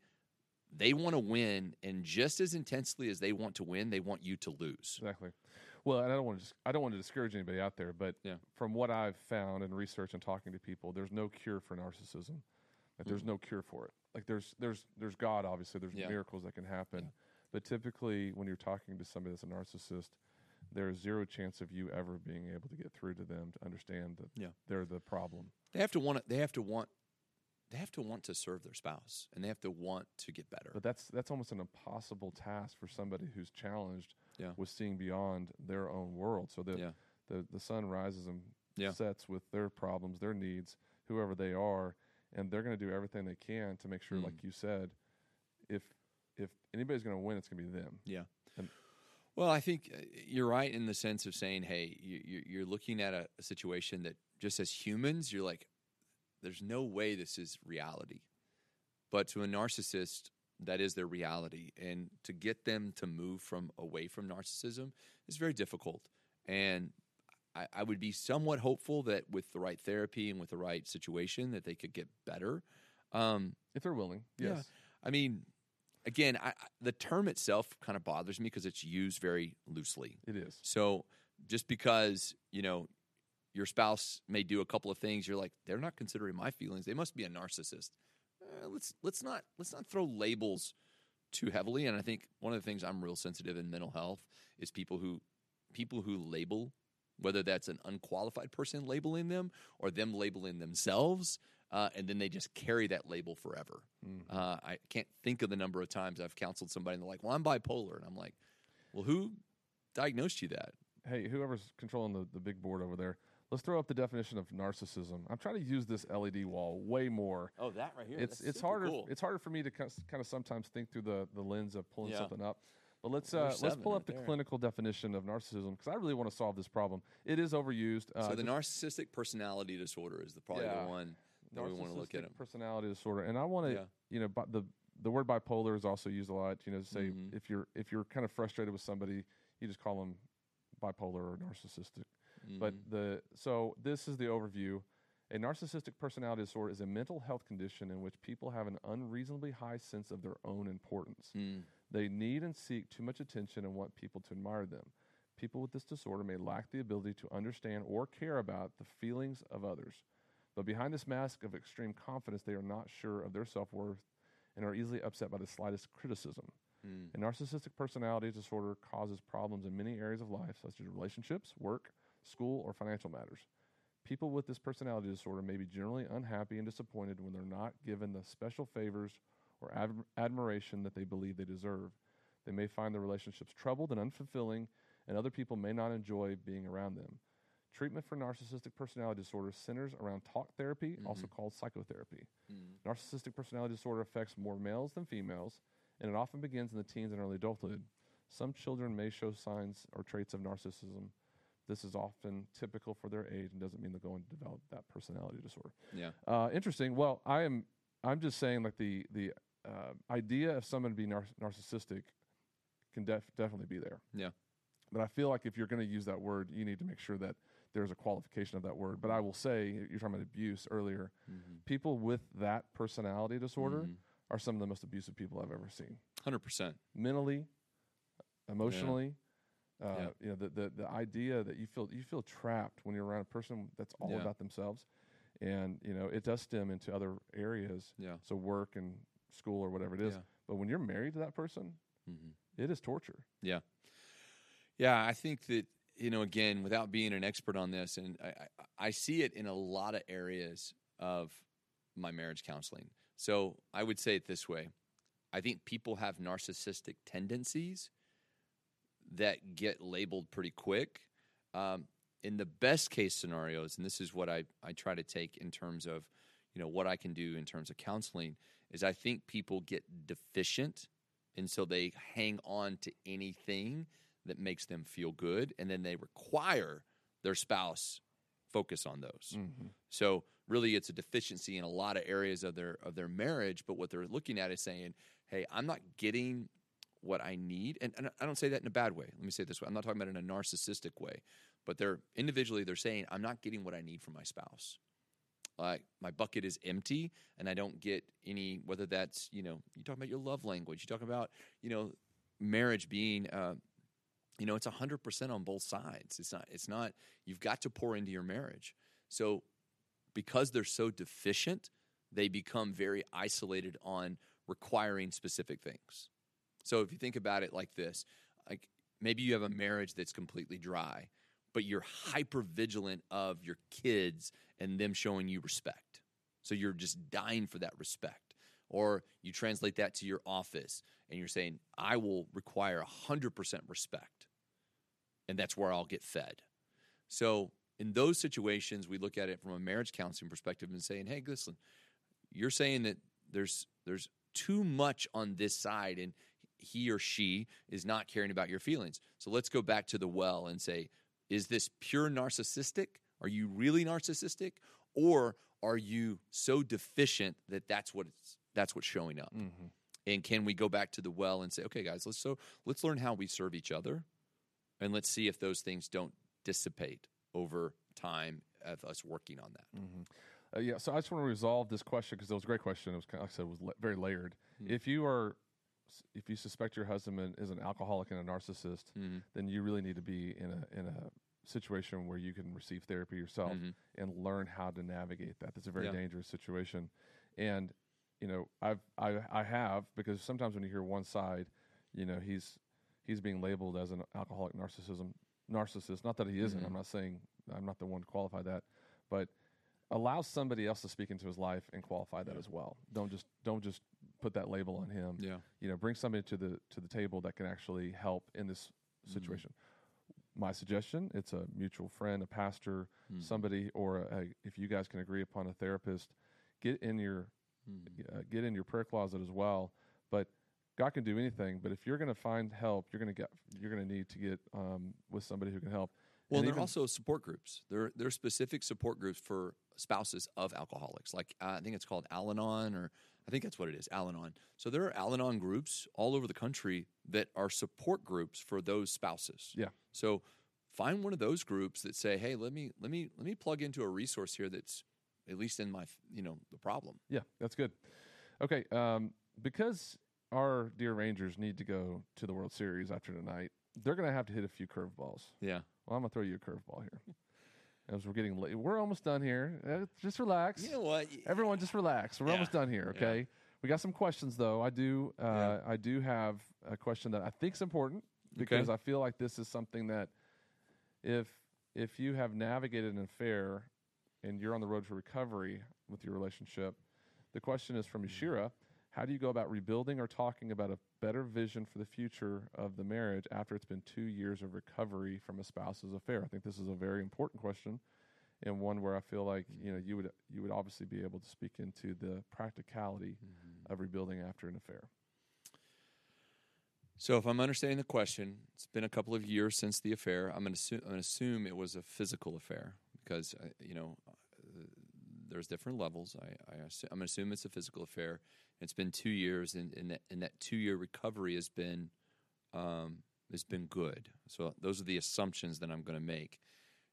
they want to win, and just as intensely as they want to win, they want you to lose. Exactly. Well, and I don't want to I don't want to discourage anybody out there, but yeah. from what I've found in research and talking to people, there's no cure for narcissism. Like, there's mm. no cure for it. Like there's there's there's God, obviously. There's yeah. miracles that can happen, yeah. but typically when you're talking to somebody that's a narcissist, there's zero chance of you ever being able to get through to them to understand that yeah. they're the problem. They have to want it. They have to want they have to want to serve their spouse and they have to want to get better. But that's that's almost an impossible task for somebody who's challenged yeah. with seeing beyond their own world. So that yeah. the the sun rises and yeah. sets with their problems, their needs, whoever they are, and they're going to do everything they can to make sure, mm. like you said, if if anybody's going to win, it's going to be them. Yeah. And, well, I think uh, you're right in the sense of saying, hey, you, are looking at a situation that just as humans, you're like, there's no way this is reality. But to a narcissist, that is their reality. And to get them to move from away from narcissism is very difficult. And I, I would be somewhat hopeful that with the right therapy and with the right situation that they could get better. Um, if they're willing. Yes. yeah. I mean, again, I, I- the term itself kind of bothers me because it's used very loosely. It is. So just because you know your spouse may do a couple of things, you're like, they're not considering my feelings. They must be a narcissist. Uh, let's let's not let's not throw labels too heavily. And I think one of the things I'm real sensitive in mental health is people who people who label, whether that's an unqualified person labeling them or them labeling themselves. Uh, and then they just carry that label forever. Uh, I can't think of the number of times I've counseled somebody and they're like, "Well, I'm bipolar," and I'm like, "Well, who diagnosed you that?" Hey, whoever's controlling the, the big board over there, let's throw up the definition of narcissism. I'm trying to use this LED wall way more. Oh, that right here. it's That's it's super harder cool. it's harder for me to kind of sometimes think through the, the lens of pulling Yeah. something up. But let's uh, let's seven pull right up the there. clinical definition of narcissism because I really want to solve this problem. It is overused. Uh, so the narcissistic personality disorder is the probably Yeah. the one that we want to look at. narcissistic personality disorder, and I want to Yeah. you know bi- the the word bipolar is also used a lot. You know, to say Mhm. if you're if you're kind of frustrated with somebody, you just call them bipolar or narcissistic. But Mhm. the so this is the overview. A narcissistic personality disorder is a mental health condition in which people have an unreasonably high sense of their own importance. Mm. They need and seek too much attention and want people to admire them. People with this disorder may lack the ability to understand or care about the feelings of others. But behind this mask of extreme confidence, they are not sure of their self worth and are easily upset by the slightest criticism. Mm. A narcissistic personality disorder causes problems in many areas of life, such as relationships, work, school, or financial matters. People with this personality disorder may be generally unhappy and disappointed when they're not given the special favors or ad- admiration that they believe they deserve. They may find their relationships troubled and unfulfilling, and other people may not enjoy being around them. Treatment for narcissistic personality disorder centers around talk therapy, also called psychotherapy. Mm. Narcissistic personality disorder affects more males than females, and it often begins in the teens and early adulthood. Some children may show signs or traits of narcissism. This is often typical for their age and doesn't mean they're going to develop that personality disorder. Yeah. Uh, interesting. Well, I am. I'm just saying, like the the uh, idea of someone being nar- narcissistic can def- definitely be there. Yeah. But I feel like if you're going to use that word, you need to make sure that there's a qualification of that word. But I will say, you're talking about abuse earlier. Mm-hmm. People with that personality disorder Mhm. are some of the most abusive people I've ever seen. Hundred percent. Mentally, emotionally. Uh, Yeah. You know the, the the idea that you feel you feel trapped when you're around a person that's all Yeah. about themselves, and you know it does stem into other areas. Yeah. So work and school or whatever it is. Yeah. But when you're married to that person, hmm it is torture. Yeah. Yeah, I think that you know, again, without being an expert on this, and I, I, I see it in a lot of areas of my marriage counseling. So I would say it this way: I think people have narcissistic tendencies that get labeled pretty quick. Um, in the best case scenarios, and this is what I, I try to take in terms of, you know, what I can do in terms of counseling, is I think people get deficient and so they hang on to anything that makes them feel good and then they require their spouse focus on those so really it's a deficiency in a lot of areas of their of their marriage but what they're looking at is saying hey i'm not getting what i need. And, and i don't say that in a bad way. Let me say it this way. I'm not talking about it in a narcissistic way but they're individually they're saying i'm not getting what i need from my spouse. Like my bucket is empty and I don't get any whether that's you know you talk about your love language you talk about you know marriage being uh, you know it's hundred percent on both sides. It's not it's not you've got to pour into your marriage. So because they're so deficient they become very isolated on requiring specific things so if you think about it like this like maybe you have a marriage that's completely dry but you're hyper vigilant of your kids and them showing you respect. So you're just dying for that respect. Or you translate that to your office and you're saying, I will require 100% respect. And that's where I'll get fed. So in those situations, we look at it from a marriage counseling perspective and saying, hey, listen, you're saying that there's there's too much on this side and he or she is not caring about your feelings. So let's go back to the well and say, is this pure narcissistic? Are you really narcissistic, or are you so deficient that that's what it's, that's what's showing up? And can we go back to the well and say, okay, guys, let's so let's learn how we serve each other, and let's see if those things don't dissipate over time of us working on that. Uh, yeah, so I just want to resolve this question because it was a great question. It was, like I said, it was la- very layered. Hmm. If you are, if you suspect your husband is an alcoholic and a narcissist, Mm-hmm. then you really need to be in a in a situation where you can receive therapy yourself and learn how to navigate that. That's a very Mm-hmm. Yeah. dangerous situation, and you know, I've I I have because sometimes when you hear one side, you know, he's he's being labeled as an alcoholic narcissism narcissist. Not that he isn't. Mm-hmm. I'm not saying I'm not the one to qualify that, but allow somebody else to speak into his life and qualify that as well. Don't just don't just put that label on him. Yeah. You know, bring somebody to the to the table that can actually help in this situation. My suggestion: it's a mutual friend, a pastor, somebody, or a, if you guys can agree upon a therapist, get in your uh, get in your prayer closet as well. But God can do anything. But if you're going to find help, you're going to get you're going to need to get um, with somebody who can help. Well, And there are also support groups. There, there are specific support groups for spouses of alcoholics. Like uh, I think it's called Al-Anon, or I think that's what it is, Al-Anon. So there are Al-Anon groups all over the country that are support groups for those spouses. Yeah. So find one of those groups that say, "Hey, let me let me let me plug into a resource here that's at least in my you know the problem." Yeah, that's good. Okay, um, because our dear Rangers need to go to the World Series after tonight, they're going to have to hit a few curveballs. Yeah. Well, I'm going to throw you a curveball here. As we're getting late, we're almost done here. Uh, just relax. You know what? Everyone, just relax. We're Yeah, almost done here. Okay. We got some questions though. I do. Uh. I do have a question that I think is important because I feel like this is something that if if you have navigated an affair and you're on the road to recovery with your relationship, the question is from Yashira. How do you go about rebuilding or talking about a better vision for the future of the marriage after it's been two years of recovery from a spouse's affair? I think this is a very important question and one where I feel like you know you would you would obviously be able to speak into the practicality of rebuilding after an affair. So, if I'm understanding the question, it's been a couple of years since the affair. I'm going to assume, it was a physical affair because uh, you know uh, there's different levels. I, I assu- I'm going to assume it's a physical affair. It's been two years, and, and that and that two year recovery has been um, has been good. So those are the assumptions that I'm going to make,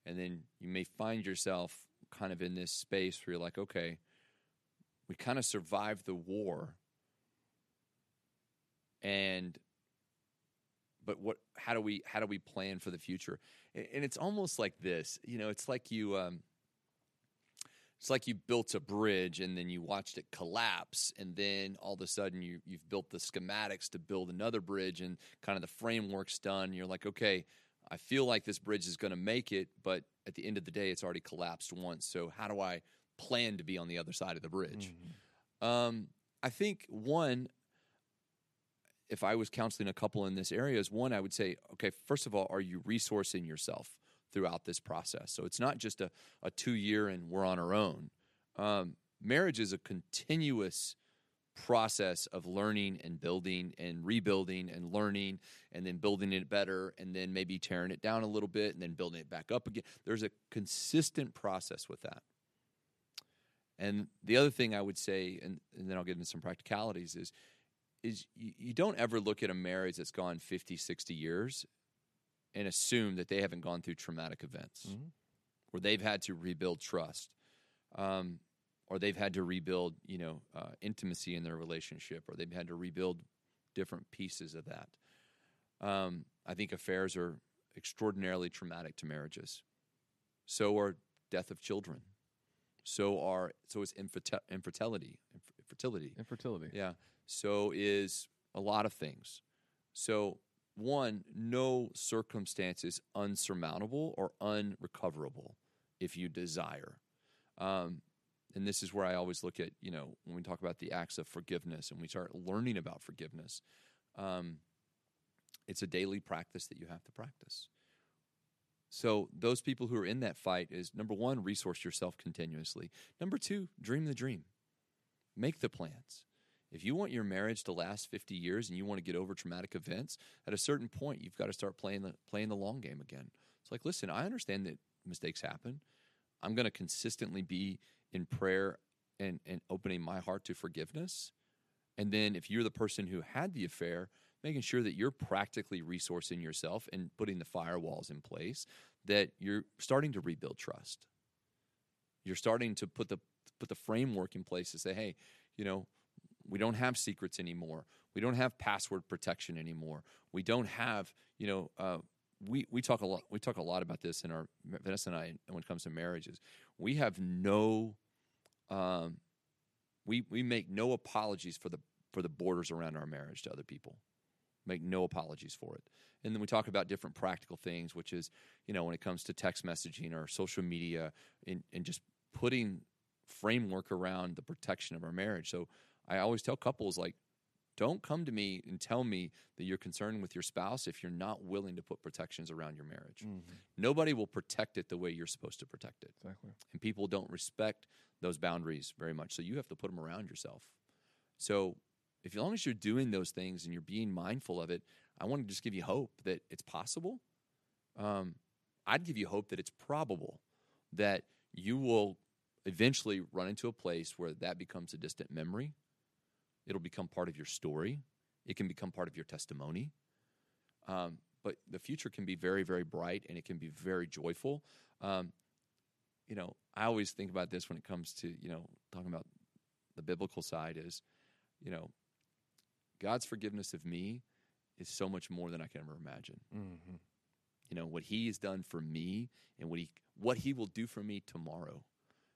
and then you may find yourself kind of in this space where you're like, okay, we kind of survived the war, and but what how do we how do we plan for the future? And, and it's almost like this you know it's like you um it's like you built a bridge and then you watched it collapse and then all of a sudden you you've built the schematics to build another bridge and kind of the framework's done you're like okay I feel like this bridge is going to make it but at the end of the day it's already collapsed once so how do I plan to be on the other side of the bridge? Um I think one if I was counseling a couple in this area, is one, I would say, okay, first of all, are you resourcing yourself throughout this process? So it's not just a, a two year and we're on our own. Um, marriage is a continuous process of learning and building and rebuilding and learning and then building it better and then maybe tearing it down a little bit and then building it back up again. There's a consistent process with that. And the other thing I would say, and, and then I'll get into some practicalities, is is you, you don't ever look at a marriage that's gone 50, 60 years and assume that they haven't gone through traumatic events where they've had to rebuild trust um, or they've had to rebuild, you know, uh, intimacy in their relationship or they've had to rebuild different pieces of that. Um, I think affairs are extraordinarily traumatic to marriages. So are death of children. So are so is infertility. Infertility. Infertility. Yeah. So is a lot of things. So one, no circumstance is unsurmountable or unrecoverable if you desire. Um, and this is where I always look at, you know, when we talk about the acts of forgiveness and we start learning about forgiveness, um, it's a daily practice that you have to practice. So those people who are in that fight is number one, resource yourself continuously. Number two, dream the dream. Make the plans. If you want your marriage to last 50 years and you want to get over traumatic events, at a certain point you've got to start playing the playing the long game again. It's like, listen, I understand that mistakes happen. I'm going to consistently be in prayer and, and opening my heart to forgiveness. And then if you're the person who had the affair, making sure that you're practically resourcing yourself and putting the firewalls in place that you're starting to rebuild trust. You're starting to put the put the framework in place to say, hey, you know, we don't have secrets anymore. We don't have password protection anymore. We don't have, you know, uh, we we talk a lot. We talk a lot about this in our Vanessa and I when it comes to marriages. We have no, um, we we make no apologies for the for the borders around our marriage to other people. Make no apologies for it. And then we talk about different practical things, which is, you know, when it comes to text messaging or social media, and, and just putting framework around the protection of our marriage. So I always tell couples like, don't come to me and tell me that you're concerned with your spouse if you're not willing to put protections around your marriage. Mm-hmm. Nobody will protect it the way you're supposed to protect it. Exactly. And people don't respect those boundaries very much. So you have to put them around yourself. So if as long as you're doing those things and you're being mindful of it, I want to just give you hope that it's possible. Um, I'd give you hope that it's probable that you will eventually run into a place where that becomes a distant memory. It'll become part of your story. It can become part of your testimony. Um, but the future can be very, very bright and it can be very joyful. Um, you know, I always think about this when it comes to, you know, talking about the biblical side is, you know, God's forgiveness of me is so much more than I can ever imagine. Mm-hmm. You know, what he has done for me and what he what he will do for me tomorrow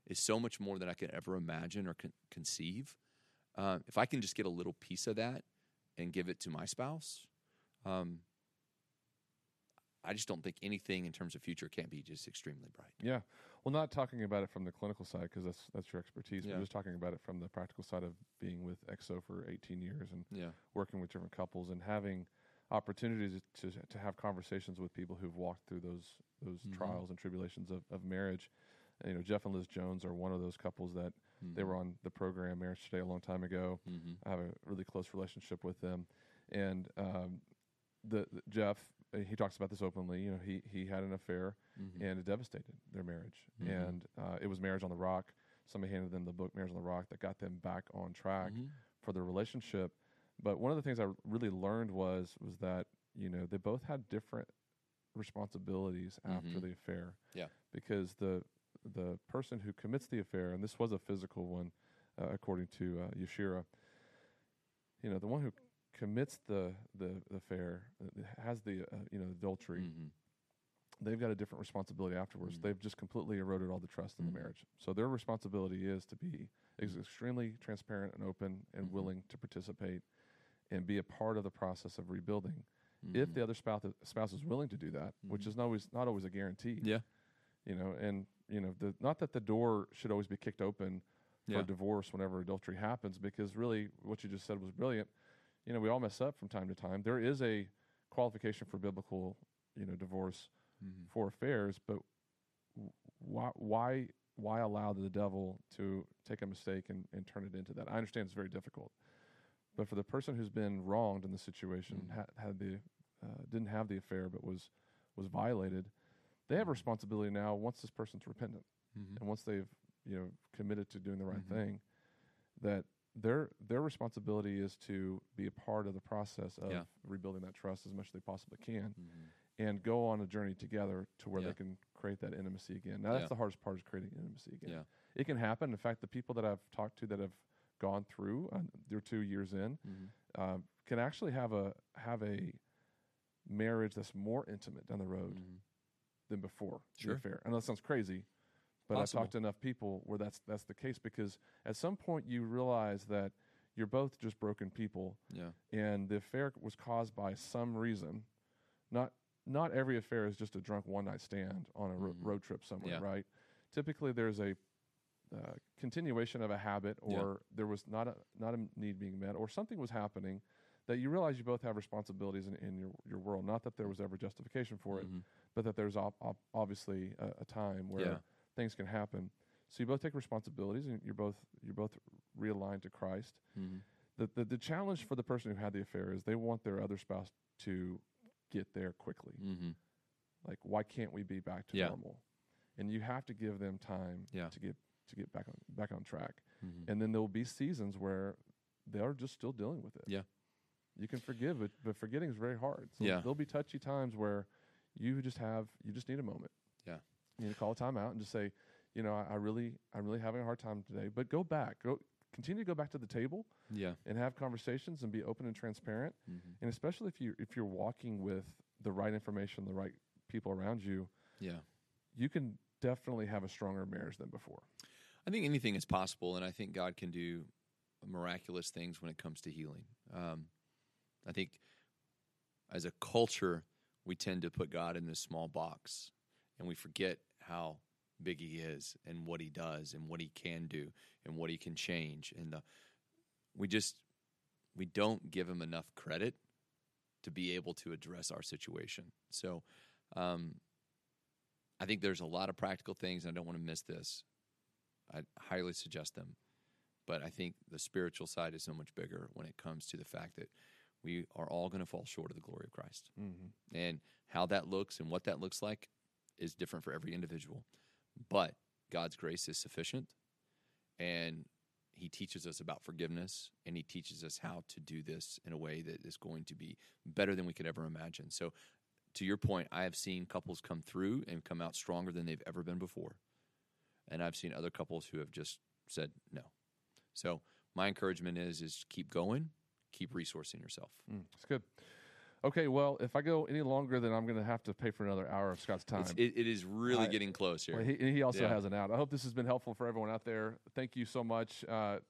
is so much more than I could ever imagine or con- conceive. Uh, if I can just get a little piece of that and give it to my spouse, um, I just don't think anything in terms of future can't be just extremely bright. Yeah. Well, not talking about it from the clinical side because that's that's your expertise, Yeah. but just talking about it from the practical side of being with XO for 18 years and Yeah. working with different couples and having opportunities to to have conversations with people who've walked through those those Mhm. trials and tribulations of, of marriage. And, you know, Jeff and Liz Jones are one of those couples that they were on the program Marriage Today a long time ago. Mhm. I have a really close relationship with them, and um, the, the Jeff uh, he talks about this openly. You know, he he had an affair Mhm. and it devastated their marriage, Mhm. and uh, it was Marriage on the Rock. Somebody handed them the book Marriage on the Rock that got them back on track Mhm. for their relationship. But one of the things I really learned was was that you know they both had different responsibilities after Mhm. the affair. Yeah. Because the the person who commits the affair, and this was a physical one, uh, according to uh, Yashira, you know, the one who commits the the, the affair uh, has the uh, you know adultery. Mhm. They've got a different responsibility afterwards. Mhm. They've just completely eroded all the trust in Mhm. the marriage. So their responsibility is to be ex- extremely transparent and open and Mhm. willing to participate and be a part of the process of rebuilding. If Mhm. the other spouse spouse is willing to do that, which Mhm. is not always not always a guarantee. Yeah. You know, and you know, the not that the door should always be kicked open Yeah. for divorce whenever adultery happens, because really what you just said was brilliant. You know, we all mess up from time to time. There is a qualification for biblical, you know, divorce Mhm. for affairs, but why why why allow the devil to take a mistake and, and turn it into that? I understand it's very difficult, but for the person who's been wronged in the situation, Mhm. had, had the uh, didn't have the affair but was was violated, they have a responsibility now. Once this person's repentant Mhm. and once they've you know committed to doing the right Mhm. thing, that their their responsibility is to be a part of the process of Yeah. rebuilding that trust as much as they possibly can Mhm. and go on a journey together to where Yeah. they can create that intimacy again. Now that's Yeah. the hardest part is creating intimacy again. It can happen. In fact, the people that I've talked to that have gone through, uh, they're two years in, uh, can actually have a have a marriage that's more intimate down the road Mhm. Than before Sure. the affair. I know that sounds crazy, but Possible. I've talked to enough people where that's that's the case because at some point you realize that you're both just broken people Yeah. and the affair was caused by some reason. Not not every affair is just a drunk one night stand on a ro- Mhm. road trip somewhere, Yeah. right? Typically, there's a uh, continuation of a habit, Yeah. or there was not a not a need being met, or something was happening that you realize you both have responsibilities in, in your your world. Not that there was ever justification for it, Mhm. but that there's ob- ob- obviously a, a time where Yeah. things can happen. So you both take responsibilities, and you're both you're both realigned to Christ Mhm. the, the the challenge for the person who had the affair is they want their other spouse to get there quickly. Mhm. Like, why can't we be back to Yeah. normal? And you have to give them time Yeah. to get to get back on back on track. Mhm. And then there will be seasons where they are just still dealing with it. Yeah. You can forgive, but, but forgetting is very hard. So Yeah. there'll be touchy times where you just have you just need a moment. Yeah. You need to call a timeout and just say, you know, I, I really I'm really having a hard time today. But go back. Go continue to go back to the table Yeah. and have conversations and be open and transparent. And especially if you if you're walking with the right information, the right people around you, Yeah. you can definitely have a stronger marriage than before. I think anything is possible, and I think God can do miraculous things when it comes to healing. Um, I think as a culture, we tend to put God in this small box, and we forget how big He is, and what He does, and what He can do, and what He can change. And the, we just we don't give Him enough credit to be able to address our situation. So. Um, I think there's a lot of practical things, and I don't want to miss this. I highly suggest them. But I think the spiritual side is so much bigger when it comes to the fact that we are all going to fall short of the glory of Christ. Mm-hmm. And how that looks and what that looks like is different for every individual. But God's grace is sufficient. And He teaches us about forgiveness and He teaches us how to do this in a way that is going to be better than we could ever imagine. So, to your point, I have seen couples come through and come out stronger than they've ever been before. And I've seen other couples who have just said no. So my encouragement is is keep going, keep resourcing yourself. It's good. Okay, well, if I go any longer, then I'm going to have to pay for another hour of Scott's time. It, it is really I- getting close here. Well, he, he also Yeah. has an out. I hope this has been helpful for everyone out there. Thank you so much. Uh,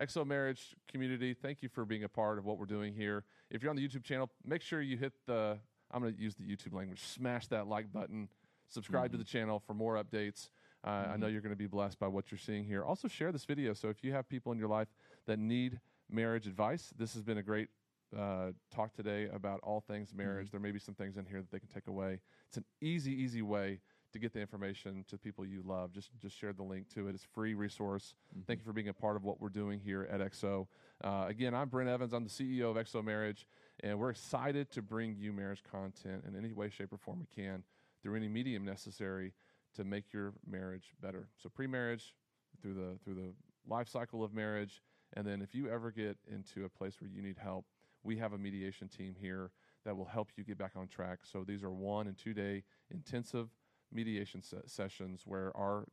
XO Marriage community, thank you for being a part of what we're doing here. If you're on the YouTube channel, make sure you hit the, I'm going to use the YouTube language, smash that like button, subscribe to the channel for more updates. Uh, I know you're going to be blessed by what you're seeing here. Also, share this video. So, if you have people in your life that need marriage advice, this has been a great uh, talk today about all things marriage. There may be some things in here that they can take away. It's an easy, easy way to get the information to people you love. Just just share the link to it. It's a free resource. Thank you for being a part of what we're doing here at XO. Uh, again, I'm Brent Evans. I'm the CEO of XO Marriage, and we're excited to bring you marriage content in any way, shape, or form we can through any medium necessary to make your marriage better. So pre-marriage, through the through the life cycle of marriage, and then if you ever get into a place where you need help, we have a mediation team here that will help you get back on track. So these are one and two day intensive mediation se- sessions where our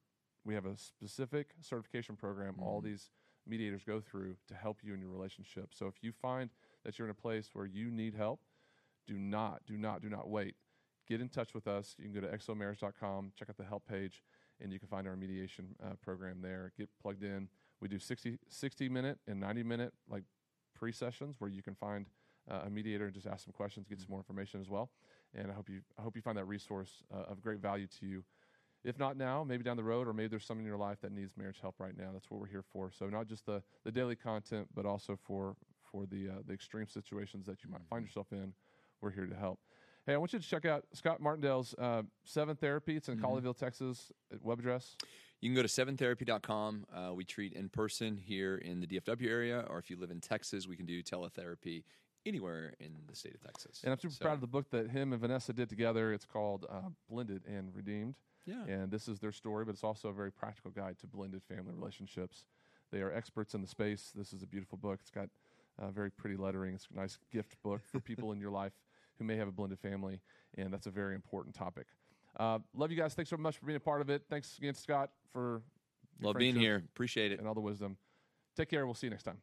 we have a specific certification program all these mediators go through to help you in your relationship. So if you find that you're in a place where you need help, do not, do not, do not wait. Get in touch with us. You can go to xomarriage.com, check out the help page, and you can find our mediation uh, program there. Get plugged in. We do 60, 60 minute and 90 minute like pre sessions where you can find uh, a mediator and just ask some questions, get some more information as well. And I hope you, I hope you find that resource uh, of great value to you. If not now, maybe down the road, or maybe there's someone in your life that needs marriage help right now. That's what we're here for. So not just the, the daily content, but also for for the uh, the extreme situations that you might find yourself in. We're here to help. Hey, I want you to check out Scott Martindale's uh, Seven Therapy. It's in Colleyville, Texas. uh, Web address. You can go to seventherapy.com. Uh, we treat in person here in the DFW area, or if you live in Texas, we can do teletherapy anywhere in the state of Texas. And I'm super So, proud of the book that him and Vanessa did together. It's called uh, Blended and Redeemed. Yeah. And this is their story, but it's also a very practical guide to blended family relationships. They are experts in the space. This is a beautiful book. It's got uh, very pretty lettering. It's a nice gift book for people in your life who may have a blended family, and that's a very important topic. Uh, love you guys. Thanks so much for being a part of it. Thanks again, Scott, for Love being here. Appreciate it. and all the wisdom. Take care. We'll see you next time.